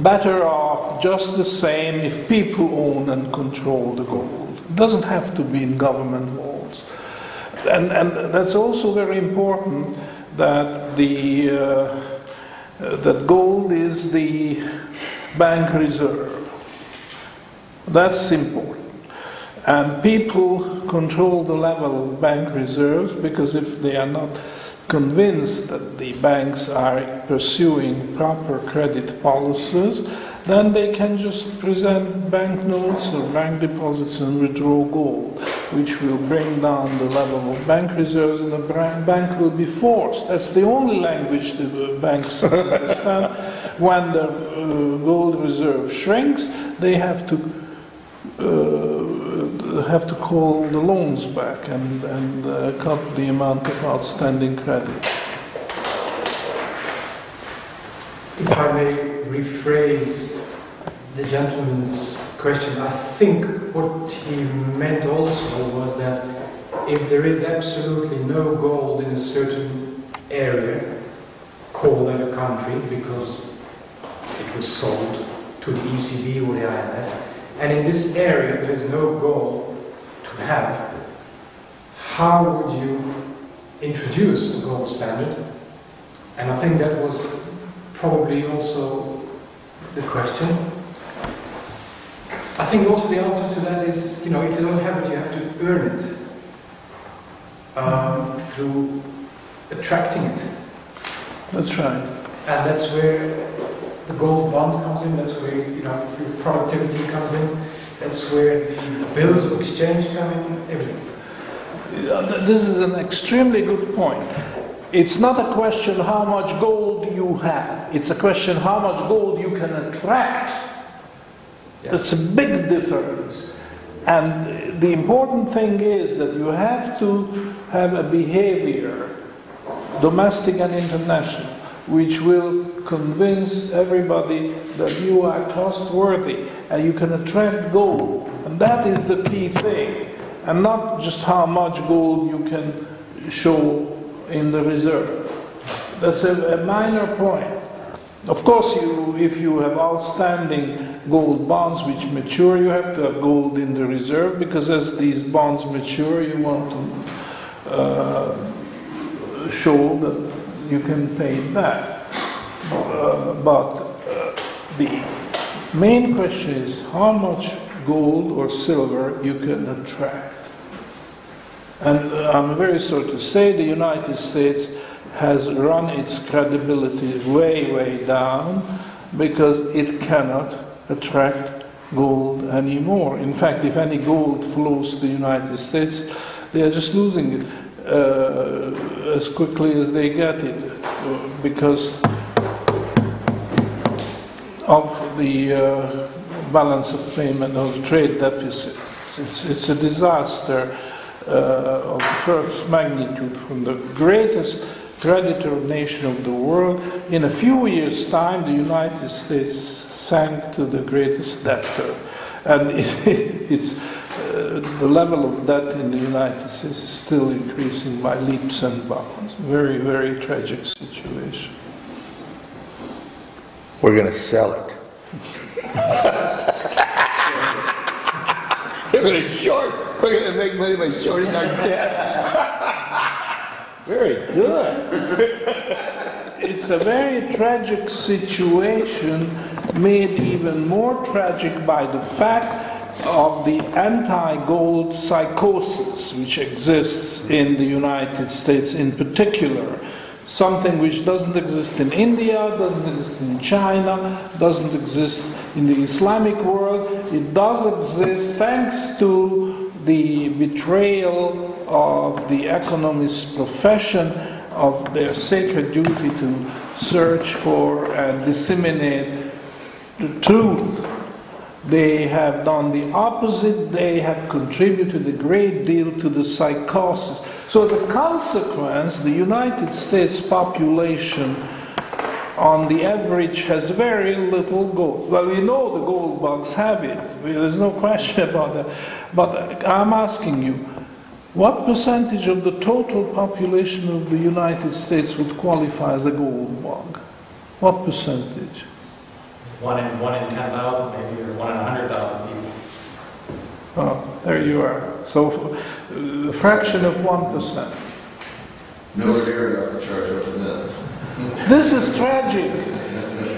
better off just the same if people own and control the gold. It doesn't have to be in government vaults. And, and that's also very important that the uh, that gold is the bank reserve. That's important. And people control the level of bank reserves because if they are not convinced that the banks are pursuing proper credit policies, then they can just present banknotes or bank deposits and withdraw gold, which will bring down the level of bank reserves and the bank will be forced. That's the only language the banks [LAUGHS] understand. When the uh, gold reserve shrinks, they have to uh, have to call the loans back and, and uh, cut the amount of outstanding credit. If I may rephrase the gentleman's question, I think what he meant also was that if there is absolutely no gold in a certain area, called that a country because it was sold to the ECB or the IMF, and in this area there is no goal to have, how would you introduce a gold standard? And I think that was probably also the question. I think also the answer to that is, you know, if you don't have it, you have to earn it um, through attracting it. That's right. And that's where the gold bond comes in, that's where, you know, your productivity comes in, that's where the bills of exchange come in, everything. This is an extremely good point. It's not a question how much gold you have, it's a question how much gold you can attract. That's a big difference. And the important thing is that you have to have a behavior, domestic and international, which will convince everybody that you are trustworthy and you can attract gold. And that is the key thing. And not just how much gold you can show in the reserve. That's a, a minor point. Of course, you, if you have outstanding gold bonds which mature, you have to have gold in the reserve because as these bonds mature, you want to uh, show that you can pay it back. Uh, but uh, the main question is how much gold or silver you can attract. And uh, I'm very sorry to say the United States has run its credibility way, way down because it cannot attract gold anymore. In fact, if any gold flows to the United States, they are just losing it uh, as quickly as they get it because of the uh, balance of payment of trade deficit. It's, it's a disaster uh, of first magnitude from the greatest creditor nation of the world. In a few years' time, the United States sank to the greatest debtor. And it, [LAUGHS] it's, uh, the level of debt in the United States is still increasing by leaps and bounds. Very, very tragic situation. We're going to sell it. [LAUGHS] We're going to short. We're going to make money by shorting our debt. [LAUGHS] Very good. It's a very tragic situation, made even more tragic by the fact of the anti gold psychosis which exists in the United States in particular. Something which doesn't exist in India, doesn't exist in China, doesn't exist in the Islamic world. It does exist thanks to the betrayal of the economist profession of their sacred duty to search for and disseminate the truth. They have done the opposite, they have contributed a great deal to the psychosis. So, as a consequence, the United States population, on the average, has very little gold. Well, we know the gold bugs have it, there's no question [LAUGHS] about that. But I'm asking you, what percentage of the total population of the United States would qualify as a gold bug? What percentage? One in, one in 10,000 maybe, or one in 100,000 people. Oh, there you are. So, uh, a fraction of 1%. Nowhere near enough to charge up to that. This is tragic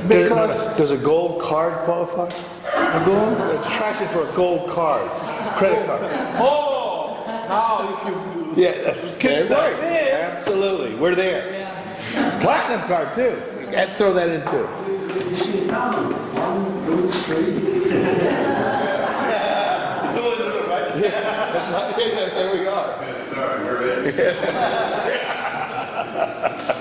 because Does a gold card qualify? a gold. Attraction for a gold card, credit card. Oh, now if you Yeah, that's Kick right. that. Absolutely, we're there. Platinum card too. And throw that in too. You see, now, one, two, three. There we are. Sorry, we're in. [LAUGHS]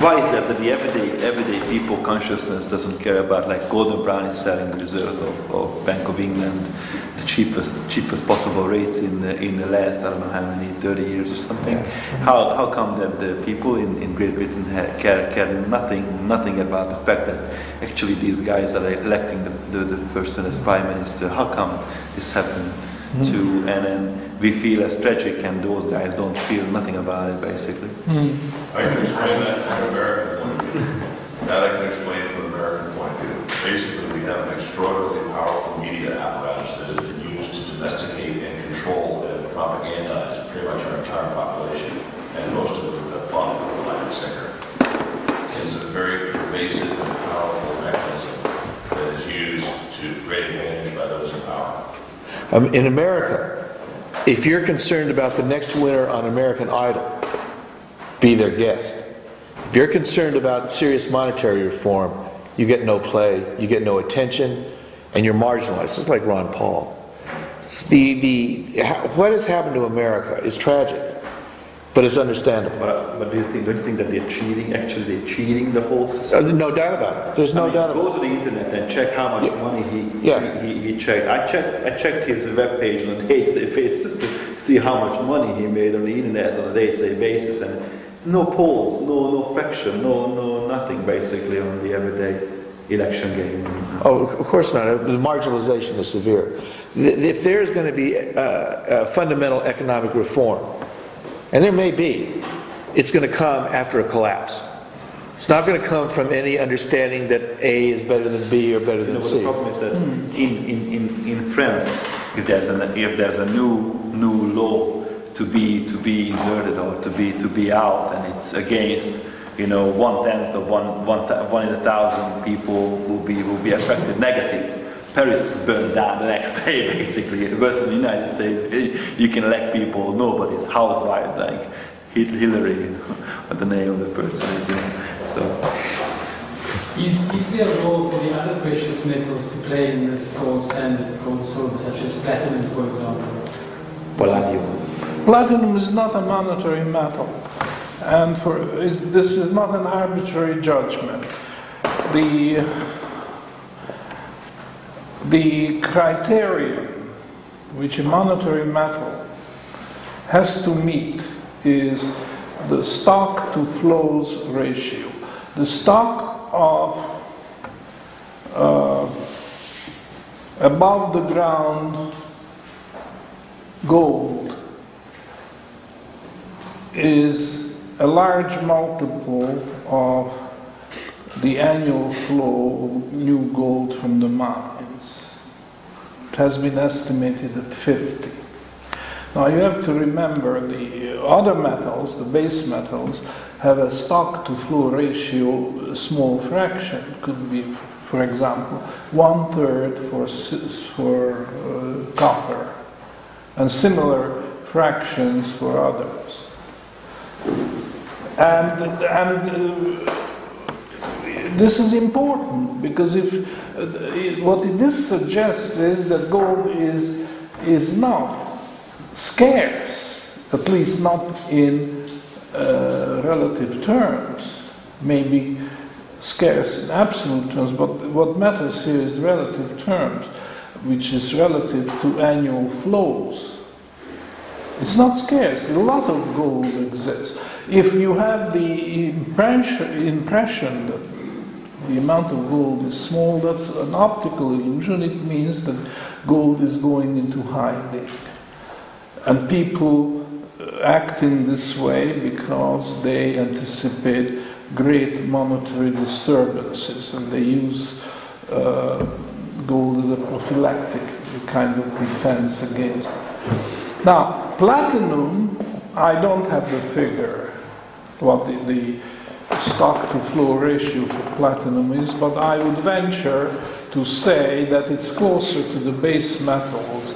Why is that? That the everyday, everyday people consciousness doesn't care about like Gordon Brown is selling the reserves of, of Bank of England, the cheapest cheapest possible rates in the, in the last I don't know how many 30 years or something. Mm-hmm. How, how come that the people in, in Great Britain care, care nothing nothing about the fact that actually these guys are electing the, the, the person as prime minister? How come this happened? To and then we feel as tragic, and those guys don't feel nothing about it, basically. Hmm. I can explain that from an American point of view. That I can explain from an American point of view. Basically, we have an extraordinarily powerful media apparatus that has been used to domesticate and control and propagandize pretty much our entire population, and most of it with a bought by the singer. It's a very pervasive and powerful mechanism that is used to great advantage by those in power. Um, in America, if you're concerned about the next winner on American Idol, be their guest. If you're concerned about serious monetary reform, you get no play, you get no attention, and you're marginalized. It's like Ron Paul. The, the, what has happened to America is tragic, but it's understandable. But, but do you think, don't you think that they're cheating? Actually, they're cheating the whole Uh, system. no doubt about it. There's no I mean, doubt about it Go to the internet and check how much money he, Yeah. he, he, he checked. I checked, I checked his webpage on a [LAUGHS] day-to-day basis to see how much money he made on the internet on a day-to-day basis, and no polls, no, no fraction, no, no, nothing basically on the everyday election game. Oh, of course not. The marginalization is severe. Th- If there's going to be uh, uh, fundamental economic reform, and there may be, it's going to come after a collapse. It's not going to come from any understanding that A is better than B or better than the C. problem is that in, in, in, in France, if there's an, if there's a new new law to be to be inserted or to be to be out, and it's against you know one tenth of one one one in a thousand people will be will be affected negative. Paris is burned down the next day, [LAUGHS] basically. Versus the United States, eh, you can elect people, nobody's housewives like Hil- Hillary, you [LAUGHS] know, what the name of the person is. You know. So. Is, is there a role for the other precious metals to play in this gold standard, gold silver, such as platinum, for example? Palladium. Platinum is not a monetary metal, and for it, this is not an arbitrary judgment. the the criterion which a monetary metal has to meet is the stock to flows ratio. The stock of uh, above the ground gold is a large multiple of the annual flow of new gold from the mines. It has been estimated at 50. Now you have to remember the other metals, the base metals, have a stock to flow ratio, small fraction. Could be, for example, one third for, for uh, copper, and similar fractions for others. And, and uh, this is important because if uh, what this suggests is that gold is is not scarce, at least not in uh, relative terms, maybe scarce in absolute terms, but what matters here is relative terms, which is relative to annual flows. It's not scarce, a lot of gold exists. If you have the impression, impression that the amount of gold is small, that's an optical illusion. It means that gold is going into hiding. And people act in this way because they anticipate great monetary disturbances and they use uh, gold as a prophylactic kind of defense against it. Now, platinum, I don't have the figure, what the, the stock to flow ratio for platinum is, but I would venture to say that it's closer to the base metals.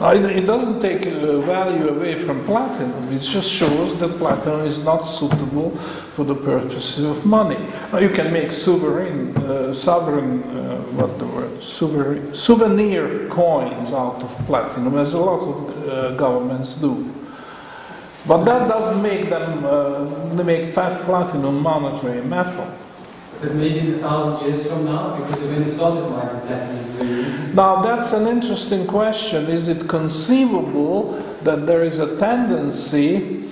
It doesn't take value away from platinum, it just shows that platinum is not suitable for the purposes of money. Now, you can make sovereign, uh, sovereign uh, what the word, souvenir, souvenir coins out of platinum, as a lot of uh, governments do. But that doesn't make them uh, make platinum monetary metal. But maybe a thousand years from now, because it started mining platinum Now that's an interesting question. Is it conceivable that there is a tendency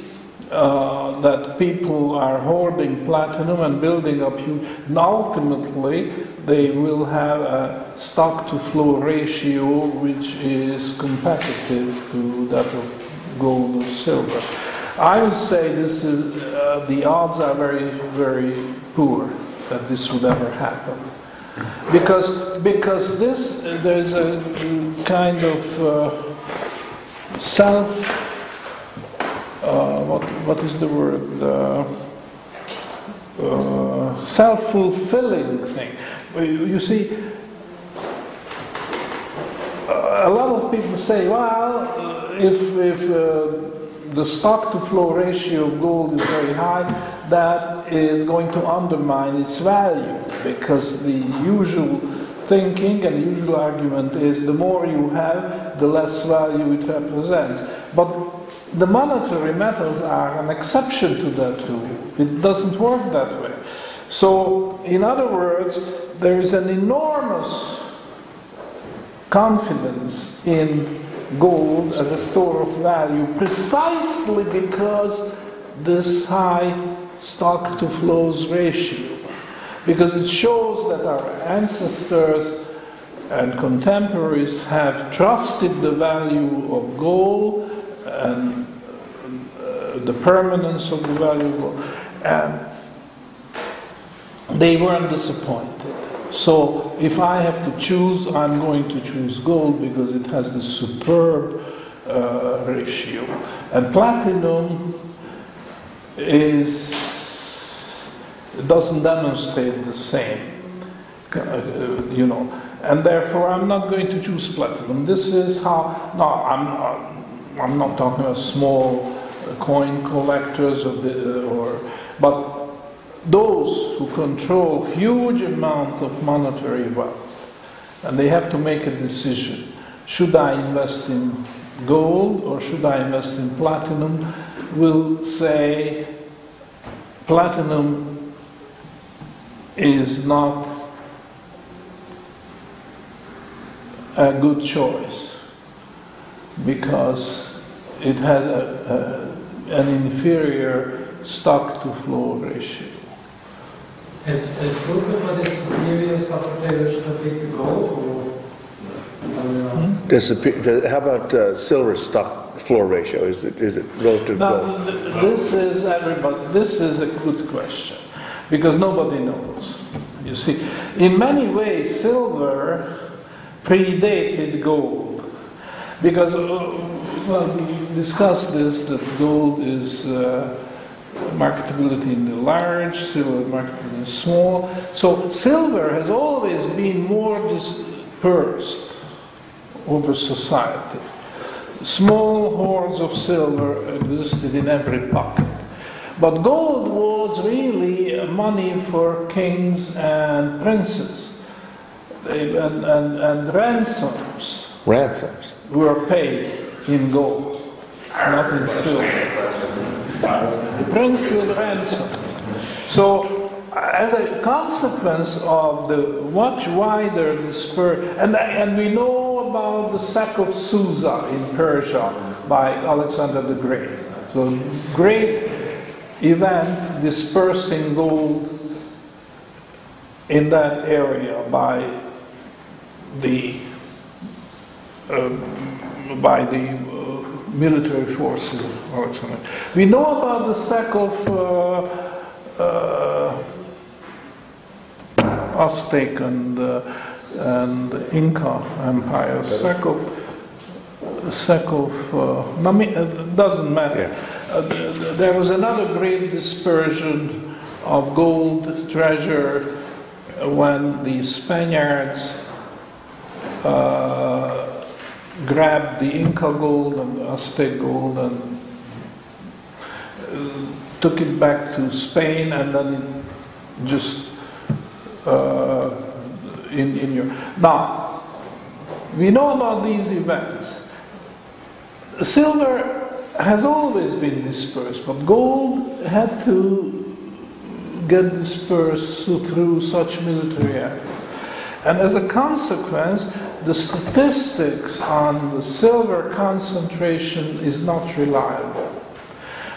uh, that people are hoarding platinum and building up huge, and ultimately they will have a stock to flow ratio which is competitive to that of gold or silver. I would say this is uh, the odds are very very poor that this would ever happen because because this there's a kind of uh, self uh, what what is the word uh, uh self-fulfilling thing you see a lot of people say well if if uh, the stock to flow ratio of gold is very high, that is going to undermine its value because the usual thinking and usual argument is the more you have, the less value it represents. But the monetary metals are an exception to that rule. It doesn't work that way. So, in other words, there is an enormous confidence in gold as a store of value precisely because this high stock to flows ratio. Because it shows that our ancestors and contemporaries have trusted the value of gold and uh, the permanence of the value of gold, and they weren't disappointed. So if I have to choose, I'm going to choose gold because it has this superb uh, ratio. And platinum is doesn't demonstrate the same, uh, you know. And therefore, I'm not going to choose platinum. This is how. No, I'm. I'm not talking about small coin collectors or, the, or but those who control huge amount of monetary wealth and they have to make a decision. Should i invest in gold or should i invest in platinum? Will say platinum is not a good choice because it has a, a, an inferior stock to flow ratio. Is, is silver what is superior stock to compared to gold or? I. Does it- How about uh, silver stock flow ratio? Is it, is it relative to Now, gold? th- this is everybody, this is a good question, because nobody knows. You see, in many ways, silver predated gold, because, uh, well, we discussed this, that gold is uh, marketability in the large, silver marketability in the small. So silver has always been more dispersed over society. Small hoards of silver existed in every pocket. But gold was really money for kings and princes. And, and, and ransoms Ransoms. were paid in gold, not in silver. Princely ransom. So, as a consequence of the much wider dispersion, and, and we know about the sack of Susa in Persia by Alexander the Great. So, great event dispersing gold in that area by the um, by the uh, military forces of Alexander. We know about the sack of uh, uh, Aztec and, uh, and Inca Empire. Sack of, sack of uh, uh, doesn't matter. Uh, th- th- there was another great dispersion of gold treasure when the Spaniards uh, grabbed the Inca gold and the Aztec gold and uh, took it back to Spain and then it just uh, in, in your now we know about these events. Silver has always been dispersed but gold had to get dispersed through such military acts and as a consequence, the statistics on the silver concentration is not reliable.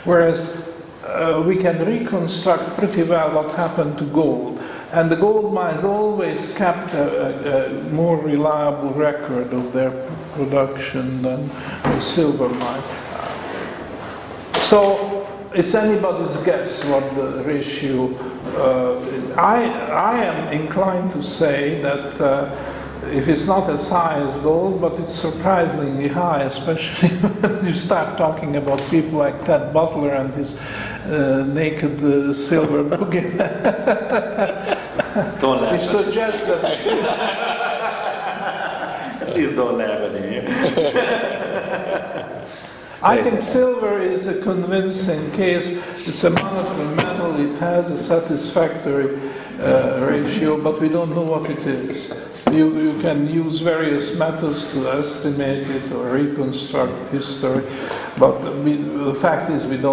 Whereas uh, we can reconstruct pretty well what happened to gold. And the gold mines always kept a, a, a more reliable record of their production than the silver mine. So it's anybody's guess what the ratio. Uh, I I am inclined to say that uh, if it's not as high as gold, but it's surprisingly high, especially [LAUGHS] when you start talking about people like Ted Butler and his uh, naked uh, silver [LAUGHS] boogeyman, [LAUGHS] Don't which laugh. suggests that Please don't laugh at me. I think silver is a convincing case. It's a monetary metal, it has a satisfactory Uh, ratio, but we don't know what it is. You, you can use various methods to estimate it or reconstruct history, but we, the fact is we don't